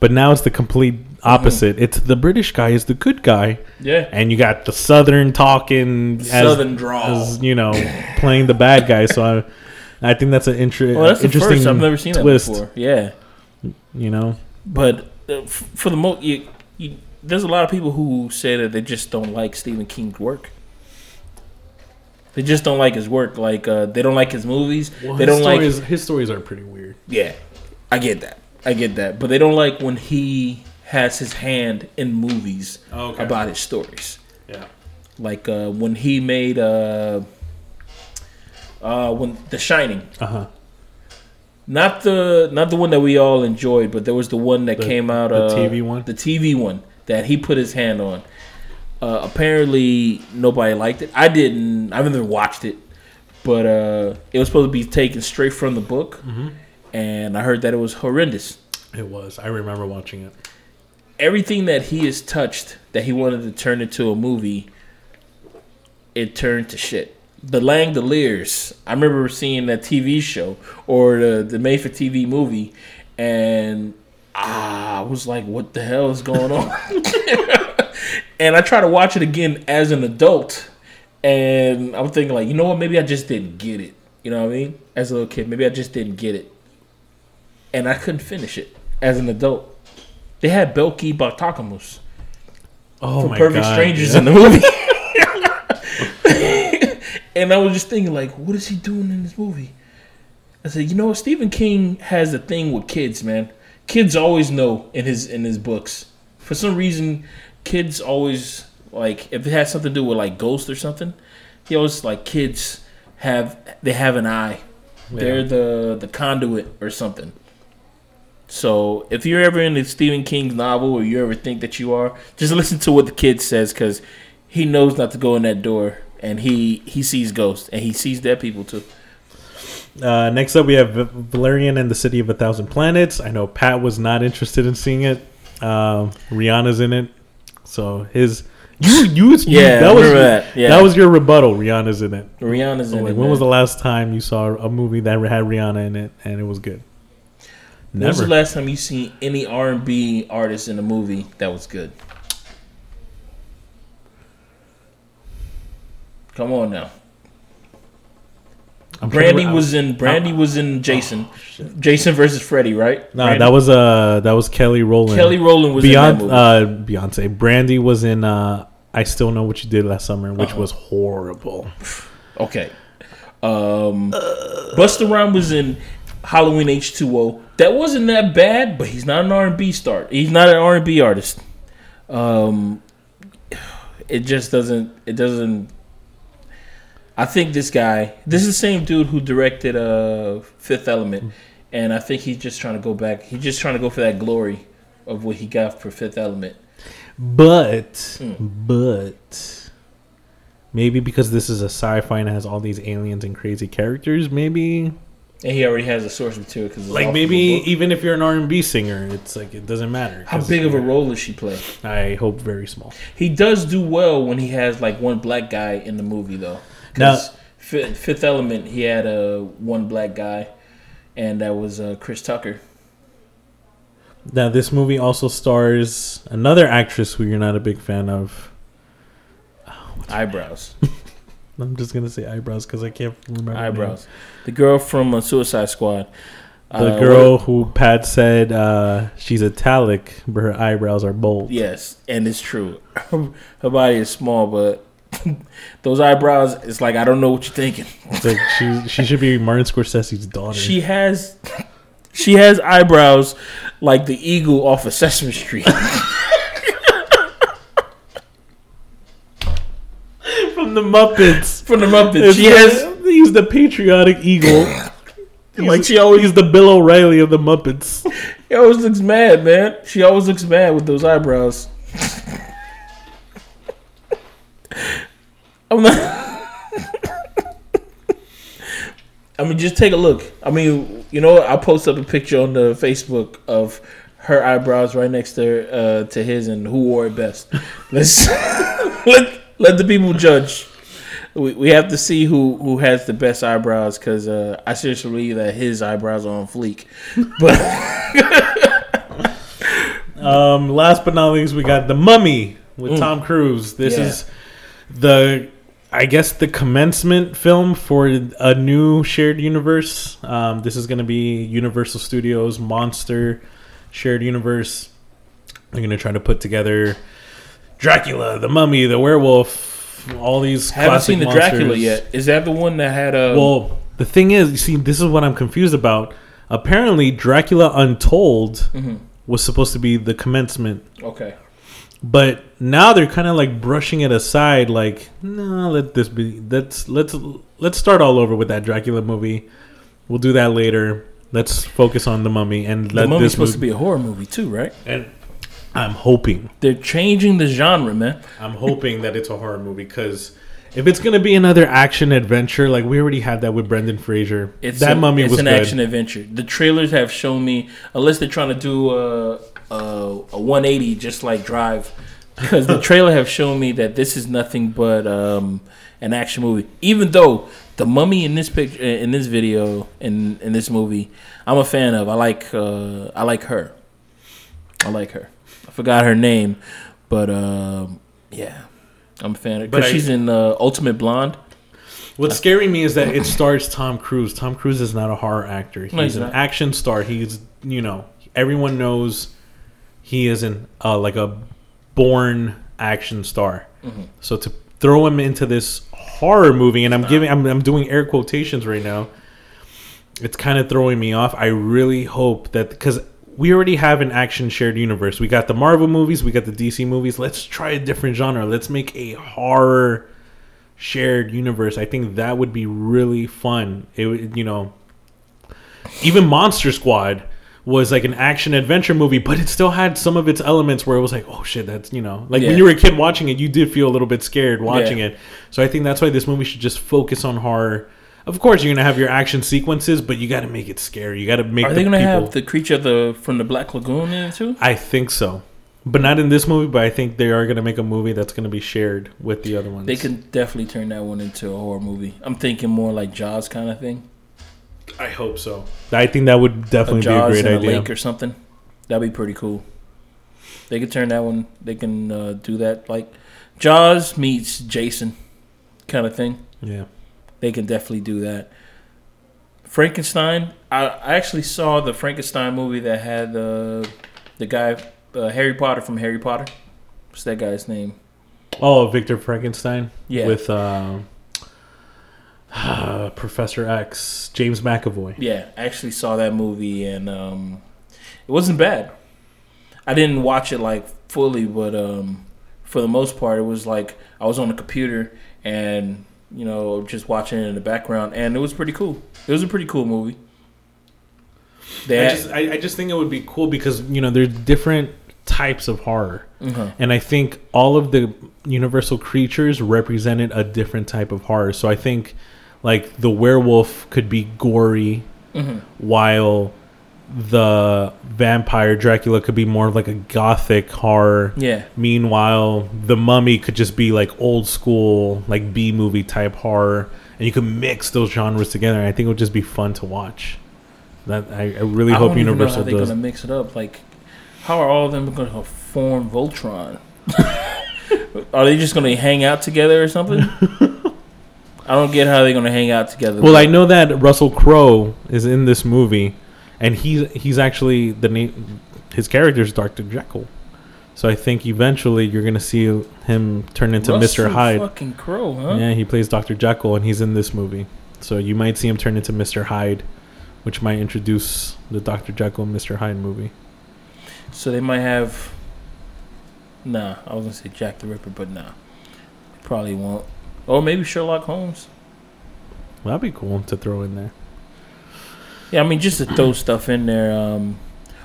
But now it's the complete opposite. It's the British guy is the good guy, yeah. and you got the Southern talking, as, Southern drawl. as, you know, playing the bad guy. So I, I think that's an inter- Well, that's the interesting first. I've never seen twist. that before. Yeah, You know, but uh, f- for the most, you, you, there's a lot of people who say that they just don't like Stephen King's work. They just don't like his work. Like uh, they don't like his movies. they don't like his stories are pretty weird. Yeah, I get that. I get that. But they don't like when he has his hand in movies Oh, Okay. about his stories. Yeah. Like uh, when he made uh, uh, when The Shining. Uh huh. Not the not the one that we all enjoyed, but there was the one that The- came out. Of. The uh, TV one? The TV one that he put his hand on. Uh, apparently, nobody liked it. I didn't. I've never watched it, but uh, it was supposed to be taken straight from the book, Mm-hmm. And I heard that it was horrendous. It was. I remember watching it. Everything that he has touched that he wanted to turn into a movie, it turned to shit. The Langoliers. I remember seeing that TV show or the the made for TV movie, and ah, I was like, "What the hell is going on?" and I tried to watch it again as an adult, and I'm thinking like, you know what? Maybe I just didn't get it. You know what I mean? As a little kid, maybe I just didn't get it, and I couldn't finish it as an adult. They had Balki Bartokomous Oh my Perfect god! Strangers yeah. in the movie. and I was just thinking, like, what is he doing in this movie? I said, you know. Stephen King has a thing with kids, man. Kids always know in his in his books. For some reason, kids always like if it has something to do with like ghosts or something. He always like kids have they have an eye. They're the the conduit or something. So if you're ever in a Stephen King's novel or you ever think that you are, just listen to what the kid says because he knows not to go in that door and he he sees ghosts and he sees dead people too. Uh, next up, we have Valerian and the City of a Thousand Planets. I know Pat was not interested in seeing it. Um, Rihanna's in it, so his you you Yeah, that was that, yeah. that was your rebuttal. Rihanna's in it. Rihanna's in Like, it. when was the last time you saw a movie that had Rihanna in it and it was good? When was the last time you seen any R and B artist in a movie that was good? Come on now. I'm Brandy was in Brandy was in Jason. Jason versus Freddy, right? No, Brandy- that was uh that was Kelly Rowland. Kelly Rowland was Beyond, in that movie. uh, Beyonce. Brandy was in uh, I Still Know What You Did Last Summer, which Uh-huh. was horrible. Okay. Um, Busta Rhymes was in Halloween H two O. That wasn't that bad, but he's not an R and B star. He's not an R and B artist. Um, it just doesn't. It doesn't. I think this guy. This is the same dude who directed uh Fifth Element, and I think he's just trying to go back. He's just trying to go for that glory of what he got for Fifth Element. But, Hmm. but maybe because this is a sci-fi and has all these aliens and crazy characters, maybe And he already has a source of material because like maybe even if you're an R&B singer, it's like it doesn't matter. How big of a role does she play? I hope very small. He does do well when he has like one black guy in the movie though. Now- Because Fifth, Fifth Element, he had a uh, one black guy, and that was uh, Chris Tucker. Now, this movie also stars another actress who you're not a big fan of. Eyebrows. I'm just gonna say eyebrows because I can't remember. Eyebrows. The girl from uh, Suicide Squad. The Uh, girl who Pat said uh, she's italic, but her eyebrows are bold. Yes, and it's true. Her body is small, but those eyebrows, it's like I don't know what you're thinking. Like she she should be Martin Scorsese's daughter. She has she has eyebrows like the eagle off of Sesame Street. From the Muppets. From the Muppets. It's She has he's the patriotic eagle. He's, like she always he's the Bill O'Reilly of the Muppets. she always looks mad, man. She always looks mad with those eyebrows. I'm not I mean, just take a look. I mean, you know. I'll post up a picture on the Facebook of her eyebrows right next to uh, to his, and who wore it best. Let's let let the people judge. We, we have to see who, who has the best eyebrows because uh, I seriously believe that his eyebrows are on fleek. But Um, last but not least, we got the Mummy with Tom Cruise. This Mm. Yeah. is the, I guess, the commencement film for a new shared universe. Um, this is going to be Universal Studios monster shared universe. They're going to try to put together Dracula, the Mummy, the werewolf, all these. haven't seen the Dracula monsters. yet. Is that the one that had a? Well, the thing is, you see, this is what I'm confused about. Apparently, Dracula Untold Mm-hmm. was supposed to be the commencement, okay. but now they're kind of like brushing it aside. Like, no, let this be. Let's let's let's start all over with that Dracula movie. We'll do that later. Let's focus on the Mummy and The let Mummy's this supposed to be a horror movie too, right? And I'm hoping, They're changing the genre, man. I'm hoping that it's a horror movie because. If it's gonna be another action adventure, like we already had that with Brendan Fraser, It's that a- mummy it's was an good. action adventure. The trailers have shown me, unless they're trying to do a a, a 180, just like Drive, because the trailer have shown me that this is nothing but um, an action movie. Even though the mummy in this picture, in this video, in in this movie, I'm a fan of. I like uh, I like her. I like her. Forgot her name, but um, yeah, I'm a fan of But because she's in uh, Ultimate Blonde. What's scaring me is that it stars Tom Cruise. Tom Cruise is not a horror actor. He's, No, he's an not. action star. He's you know everyone knows he is an uh, like a born action star. Mm-hmm. So to throw him into this horror movie, and I'm giving I'm, I'm doing air quotations right now. It's kind of throwing me off. I really hope that because we already have an action shared universe. We got the Marvel movies, we got the DC movies. Let's try a different genre. Let's make a horror shared universe. I think that would be really fun. It would, you know, even Monster Squad was like an action adventure movie, but it still had some of its elements where it was like, oh shit, that's you know, like Yeah. when you were a kid watching it, you did feel a little bit scared watching Yeah. it. So I think that's why this movie should just focus on horror. Of course, you're gonna have your action sequences, but you got to make it scary. You got to make. Are the they gonna people, have the creature the from the Black Lagoon in it too? I think so, but not in this movie. But I think they are gonna make a movie that's gonna be shared with the other ones. They could definitely turn that one into a horror movie. I'm thinking more like Jaws kind of thing. I hope so. I think that would A definitely be a Jaws great in a idea. lake or something. That'd be pretty cool. They could turn that one. They can uh, do that like Jaws meets Jason kind of thing. Yeah. They can definitely do that. Frankenstein. I, I actually saw the Frankenstein movie that had uh, the guy uh, Harry Potter from Harry Potter. What's that guy's name? Oh, Victor Frankenstein. Yeah. With uh, Professor X, James McAvoy. Yeah, I actually saw that movie and um, it wasn't bad. I didn't watch it like fully, but um, for the most part, it was like I was on the computer and you know just watching it in the background, and it was pretty cool. It was a pretty cool movie. I just, I, I just think it would be cool because you know there's different types of horror, Mhm. and I think all of the Universal creatures represented a different type of horror. So I think like the werewolf could be gory, Mhm. while the vampire Dracula could be more of like a gothic horror. yeah, Meanwhile, the mummy could just be like old school, like B movie type horror, and you could mix those genres together. And I think it would just be fun to watch. That I, I really I hope don't even know how Universal they're does. gonna mix it up. Like, how are all of them going to form Voltron? are they just going to hang out together or something? I don't get how they're going to hang out together. Well, I know that Russell Crowe is in this movie, and he's he's actually the name. His character is Doctor Jekyll, so I think eventually you're gonna see him turn into Mister Hyde. Fucking Crowe, huh? Yeah, he plays Doctor Jekyll, and he's in this movie. So you might see him turn into Mister Hyde, which might introduce the Doctor Jekyll and Mister Hyde movie. So they might have. Nah, I was gonna say Jack the Ripper, but nah, probably won't. Or maybe Sherlock Holmes. That'd be cool to throw in there. Yeah, I mean just to throw stuff in there. Um,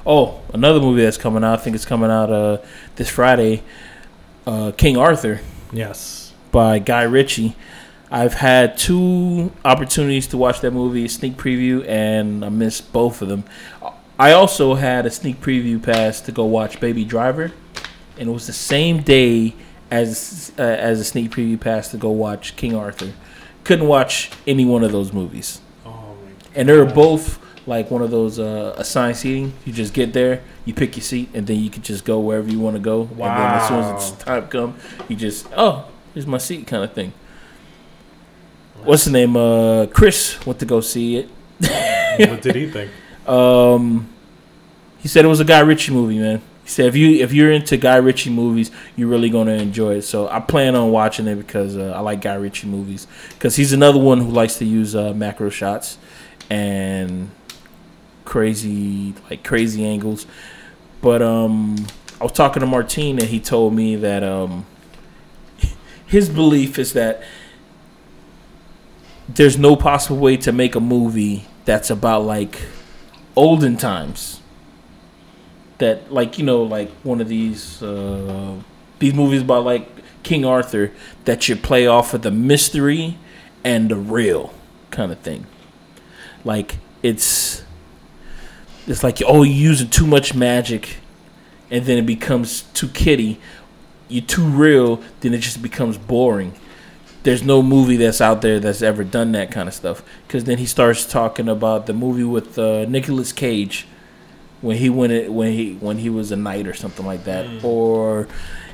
oh, another movie that's coming out. I think it's coming out uh, this Friday. Uh, King Arthur Yes. by Guy Ritchie. I've had two opportunities to watch that movie, a sneak preview, and I missed both of them. I also had a sneak preview pass to go watch Baby Driver, and it was the same day as uh, as a sneak preview pass to go watch King Arthur. Couldn't watch any one of those movies, and they're both like one of those uh, assigned seating. You just get there, you pick your seat, and then you can just go wherever you want to go. Wow. And then as soon as it's time come, you just oh, here's my seat, kind of thing. What's the name? Uh, Chris went to go see it. what did he think? Um, he said it was a Guy Ritchie movie, man. He said if you if you're into Guy Ritchie movies, you're really gonna enjoy it. So I plan on watching it because uh, I like Guy Ritchie movies. Because he's another one who likes to use uh, macro shots and crazy like crazy angles. But um, I was talking to Martine and he told me that um, his belief is that there's no possible way to make a movie that's about like olden times that like you know like one of these uh these movies about like king arthur that should play off of the mystery and the real kind of thing like it's it's like oh you're using too much magic and then it becomes too kitty you're too real then it just becomes boring there's no movie that's out there that's ever done that kind of stuff. Because then he starts talking about the movie with uh, Nicolas Cage when he went it, when he when he was a knight or something like that, or.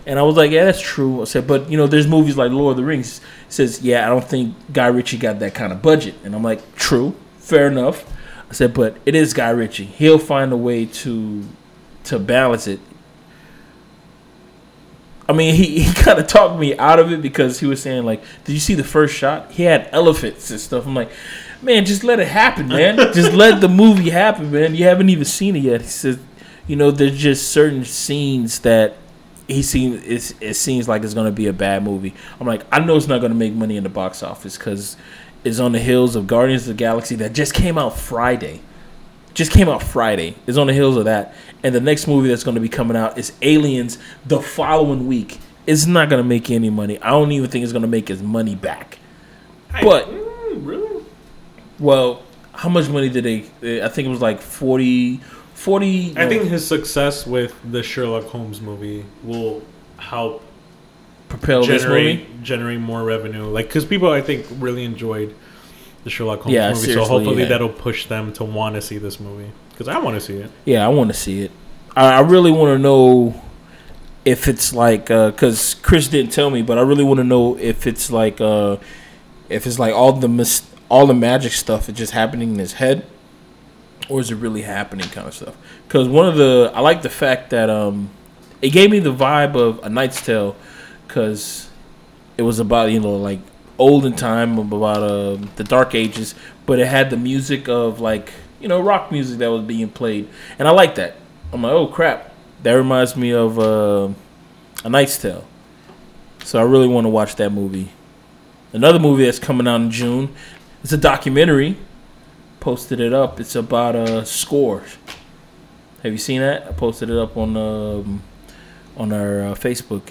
And I was like, yeah, that's true. I said, but you know, there's movies like Lord of the Rings. He says, yeah, I don't think Guy Ritchie got that kind of budget. And I'm like, true, fair enough. I said, but it is Guy Ritchie. He'll find a way to to balance it. I mean, he, he kind of talked me out of it because he was saying like, "Did you see the first shot? He had elephants and stuff." I'm like, "Man, just let it happen, man. just let the movie happen, man. You haven't even seen it yet." He said, "You know, there's just certain scenes that he seems it, it seems like it's gonna be a bad movie." I'm like, "I know it's not gonna make money in the box office because it's on the heels of Guardians of the Galaxy that just came out Friday." just came out Friday. It's on the heels of that. And the next movie that's going to be coming out is Aliens the following week. It's not going to make any money. I don't even think it's going to make his money back. But mm, really? well, how much money did they I think it was like 40 40 I think his success with the Sherlock Holmes movie will help propel this movie. generate generate more revenue. Like, because people I think really enjoyed the Sherlock Holmes Yeah, movie, so hopefully yeah. that'll push them to want to see this movie. Because I want to see it. Yeah, I want to see it. I, I really want to know if it's like because Chris didn't tell me, but I really want to know if it's like uh if it's like all the mis- all the magic stuff is just happening in his head, or is it really happening kind of stuff? Because one of the I like the fact that um it gave me the vibe of A Knight's Tale because it was about you know like olden time about uh, the Dark Ages, but it had the music of like you know rock music that was being played, and I like that. I'm like, oh crap, that reminds me of uh, A Knight's Tale. So I really want to watch that movie. Another movie that's coming out in June. It's a documentary. Posted it up. It's about uh, scores. Have you seen that? I posted it up on um, on our uh, Facebook.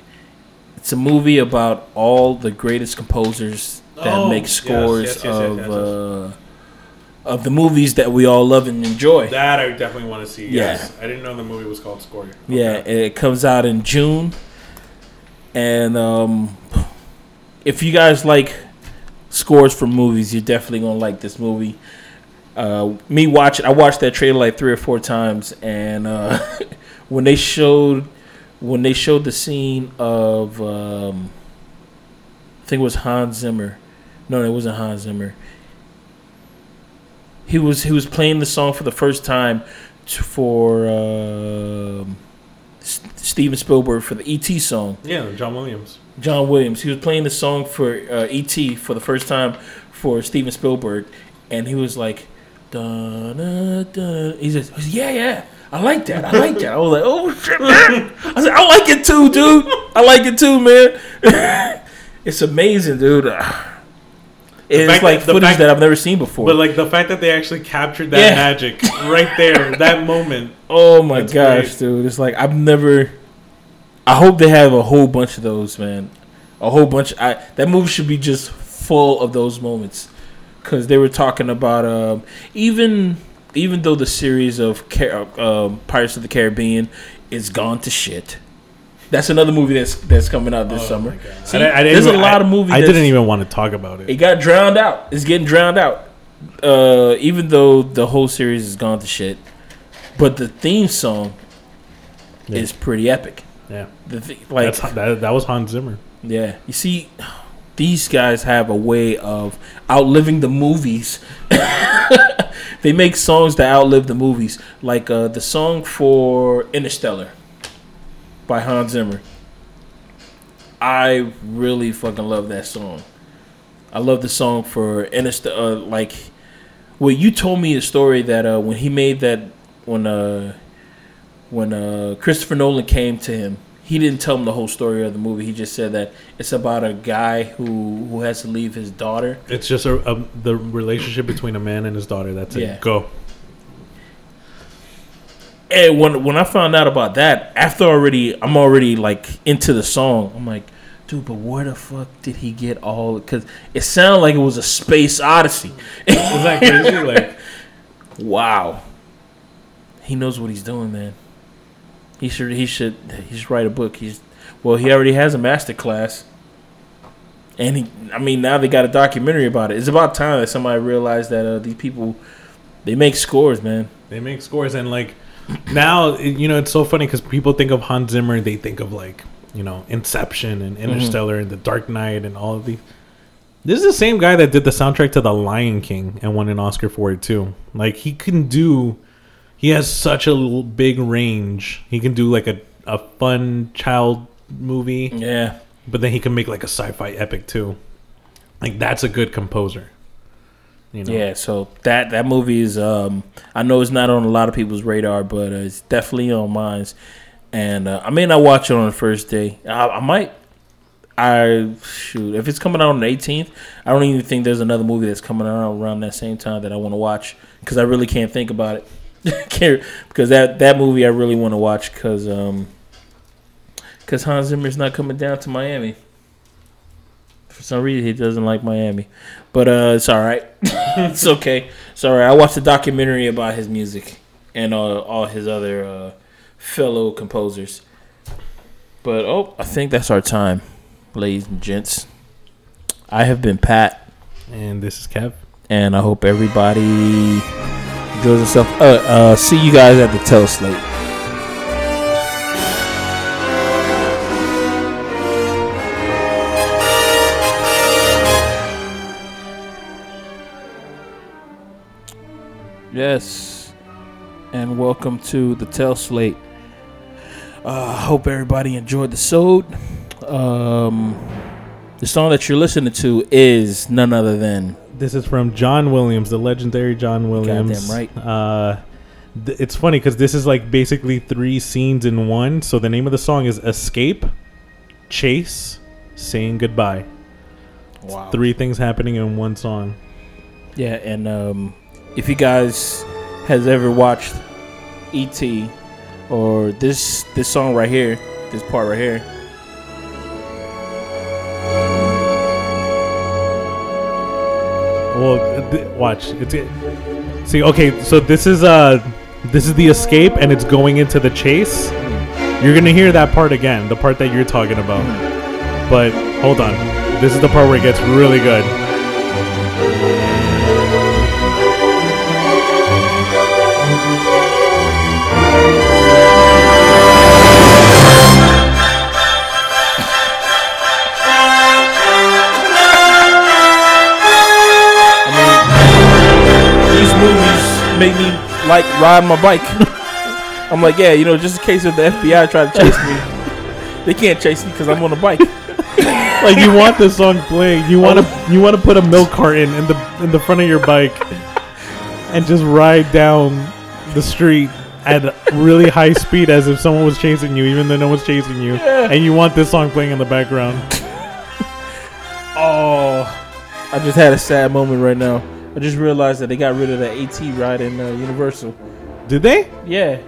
It's a movie about all the greatest composers that Oh, make scores yes, yes, yes, of. Uh, of the movies that we all love and enjoy. That I definitely want to see. Yeah. Yes. I didn't know the movie was called Score. Yeah, it comes out in June. And um, if you guys like scores for movies, you're definitely gonna like this movie. Uh, me watching, I watched that trailer like three or four times, and uh, when they showed when they showed the scene of um, I think it was Hans Zimmer. No, it wasn't Hans Zimmer. He was he was playing the song for the first time for um S- Steven Spielberg for the ET song. Yeah, John Williams. John Williams. He was playing the song for uh, E.T. for the first time for Steven Spielberg, and he was like, dun, dun, dun. he says, "Yeah, yeah, I like that. I like that." I was like, "Oh shit, man!" I said, "I like it too, dude. I like it too, man." it's amazing, dude. It's like that- footage fact- that I've never seen before. But like the fact that they actually captured that Yeah. magic right there, that moment. oh my gosh, great. dude! It's like I've never. I hope they have a whole bunch of those, man. A whole bunch. I that movie should be just full of those moments, because they were talking about um, even even though the series of Car- um, Pirates of the Caribbean is gone to shit. That's another movie that's that's coming out this summer. See, I- I there's a lot I- of movies. I didn't even want to talk about it. It got drowned out. It's getting drowned out. Uh, even though the whole series has gone to shit, but the theme song Yeah. is pretty epic. Yeah, The th- like, That's, that, that was Hans Zimmer. yeah, you see, these guys have a way of outliving the movies. they make songs that outlive the movies, like uh, the song for Interstellar by Hans Zimmer. I really fucking love that song. I love the song for Interstellar. Uh, like, well, you told me a story that uh, when he made that, when uh, when uh, Christopher Nolan came to him, he didn't tell him the whole story of the movie. He just said that it's about a guy who who has to leave his daughter. It's just a, a, the relationship between a man and his daughter. That's Yeah. it. Go. And when when I found out about that, after already I'm already like into the song. I'm like, dude, but where the fuck did he get all? Because it sounded like it was a space odyssey. Was that crazy? like, Wow. He knows what he's doing, man. He should he should he should write a book. He's well, he already has a master class. And he I mean now they got a documentary about it. It's about time that somebody realized that uh, these people they make scores, man. they make scores and like now you know it's so funny because people think of Hans Zimmer they think of like you know Inception and Interstellar and The Dark Knight and all of these. This is the same guy that did the soundtrack to The Lion King and won an Oscar for it too. Like he can do, he has such a big range. He can do like a a fun child movie, Yeah. but then he can make like a sci-fi epic too. Like that's a good composer. You know? Yeah, so that that movie is um I know it's not on a lot of people's radar, but uh, it's definitely on mine. And uh, I may not watch it on the first day. I, I might. I shoot if it's coming out on the 18th. I don't even think there's another movie that's coming out around that same time that I want to watch because I really can't think about it. Because that that movie I really want to watch because um because Hans Zimmer's not coming down to Miami. For some reason, he doesn't like Miami, but uh, it's all right. it's okay. It's all right. I watched a documentary about his music and uh, all his other uh, fellow composers. But oh, I think that's our time, ladies and gents. I have been Pat, And this is Kev. and I hope everybody enjoys themselves. Uh, uh, see you guys at the Tail Slate. Yes, and welcome to the Tail Slate. Uh, hope everybody enjoyed the sode. Um, the song that you're listening to is none other than This is from John Williams, the legendary John Williams. Goddamn right. Uh, th- it's funny because this is like basically three scenes in one. So the name of the song is "Escape," "Chase," "Saying Goodbye." wow. Three things happening in one song. Yeah, and um, if you guys has ever watched E.T. or this this song right here, this part right here. Well, th- watch. It's it. See, okay, so this is uh, this is the escape, and it's going into the chase. You're gonna hear that part again, the part that you're talking about. But hold on, this is the part where it gets really good. Like ride my bike. I'm like, yeah, you know, just in case if the FBI try to chase me, they can't chase me because I'm on a bike. like you want this song playing. You want to you want to put a milk carton in the in the front of your bike and just ride down the street at really high speed as if someone was chasing you, even though no one's chasing you. And you want this song playing in the background. Oh, I just had a sad moment right now. I just realized that they got rid of that ET ride in uh, Universal. Did they? Yeah,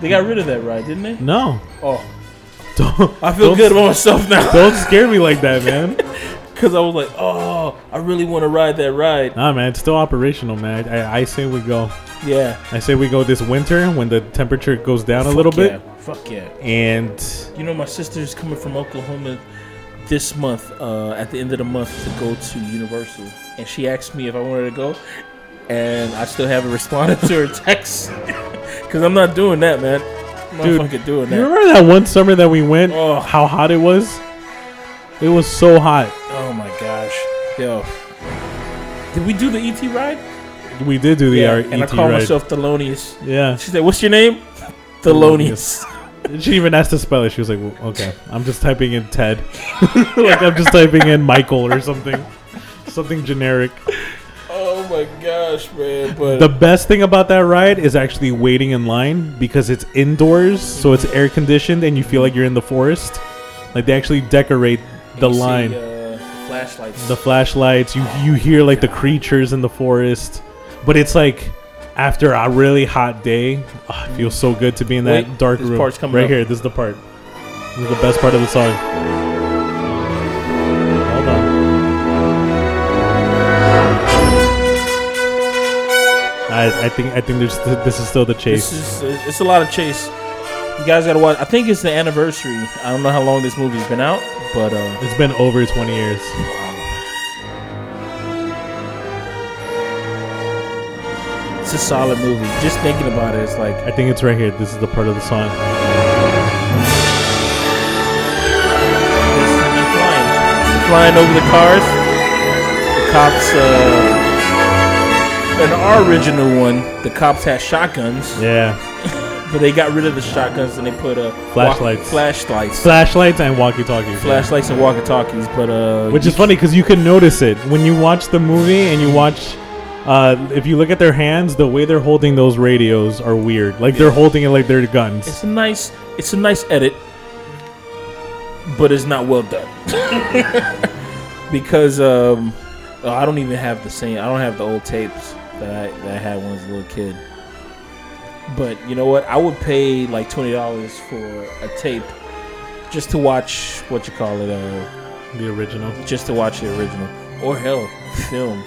they got rid of that ride, didn't they? No. Oh, Don't, I feel good about myself now Don't scare me like that, man. because I was like, oh, I really want to ride that ride. Nah, man, it's still operational, man. I, I say we go. Yeah, I say we go this winter when the temperature goes down a Fuck little bit, yeah. Fuck yeah. and You know, my sister's coming from Oklahoma this month, uh, at the end of the month, to go to Universal. And she asked me if I wanted to go. And I still haven't responded to her text. Because I'm not doing that, man. I'm not Dude, fucking doing you remember that one summer that we went? Oh. How hot it was! It was so hot. Oh my gosh. Yo. Did we do the ET ride? We did do the yeah. R- and I ET call ride. myself Thelonious. yeah, She said, What's your name? Thelonious. She even asked to spell it. She was like, well, "Okay, I'm just typing in Ted, like I'm just typing in Michael or something, something generic." oh my gosh, man. But The best thing about that ride is actually waiting in line because it's indoors, so it's air conditioned, and you feel like you're in the forest. Like they actually decorate the you see, line. uh, flashlights. the flashlights. You you hear like the creatures in the forest, but it's like after a really hot day. ah, it feels so good to be in that Wait, dark this room. part's coming right up. here. This is the part. This is the best part of the song. Hold on. I, I think I think there's this is still the chase. This is it's a lot of chase. You guys gotta watch. I think it's the anniversary. I don't know how long this movie's been out, but uh, It's been over 20 years. A solid movie. Just thinking about it, it's like I think it's right here. This is the part of the song. flying, flying over the cars. The cops. Uh, in our original one, the cops had shotguns, Yeah. but they got rid of the shotguns and they put uh, Flashlights. walk- flashlights, Flashlights and walkie-talkies. flashlights, and walkie-talkies. But uh, Which is funny because you can notice it when you watch the movie and you watch. Uh, if you look at their hands, the way they're holding those radios are weird. Like they're holding it like they're guns. It's a nice, it's a nice edit, but it's not well done. because um, oh, I don't even have the same. I don't have the old tapes that I that I had when I was a little kid. But you know what? I would pay like twenty dollars for a tape just to watch what you call it. Uh, The original. just to watch the original, or hell, film.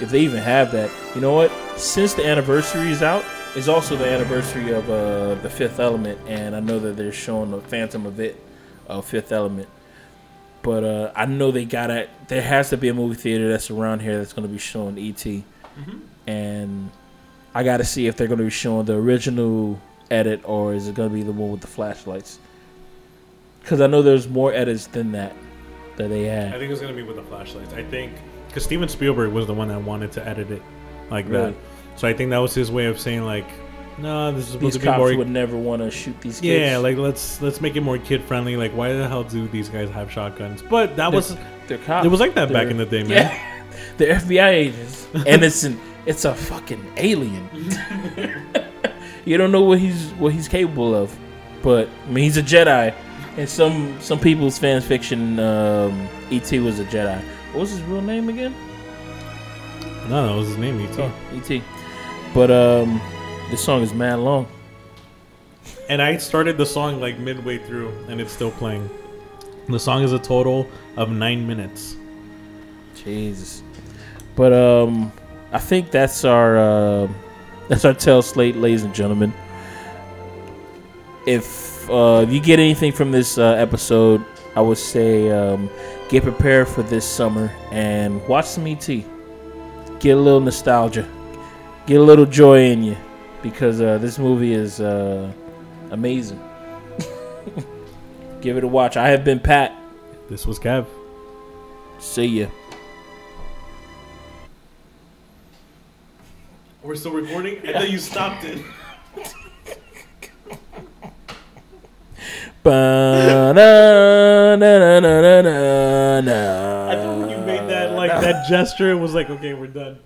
If they even have that, you know what? Since the anniversary is out, it's also the anniversary of uh, the Fifth Element, and I know that they're showing the Phantom of it, uh, Fifth Element. But uh, I know they got it. There has to be a movie theater that's around here that's going to be showing ET, and I got to see if they're going to be showing the original edit or is it going to be the one with the flashlights? Because I know there's more edits than that that they had. I think it's gonna be with the flashlights. I think because Steven Spielberg was the one that wanted to edit it like Really? that. So I think that was his way of saying like, no, this is supposed these to be cops more. would never want to shoot these kids. yeah, like let's let's make it more kid friendly. Like, why the hell do these guys have shotguns? But that was they're cops. it was like that back They're- in the day, man. Yeah, they're FBI agents, and it's an it's a fucking alien. you don't know what he's what he's capable of, but I mean he's a Jedi, and some some people's fan fiction um, ET was a Jedi. What was his real name again? No, that was his name. ET. Oh, ET. But um, this song is mad long. And I started the song like midway through, and it's still playing. The song is a total of nine minutes. Jesus. But um, I think that's our uh, that's our tail slate, ladies and gentlemen. If uh, if you get anything from this uh, episode, I would say um, get prepared for this summer and watch some ET. Get a little nostalgia, get a little joy in you, because uh, this movie is uh, amazing. Give it a watch. I have been Pat. This was Kev. See ya. We're still recording. I thought you stopped it. I thought when you made that like that gesture, it was like, okay, we're done.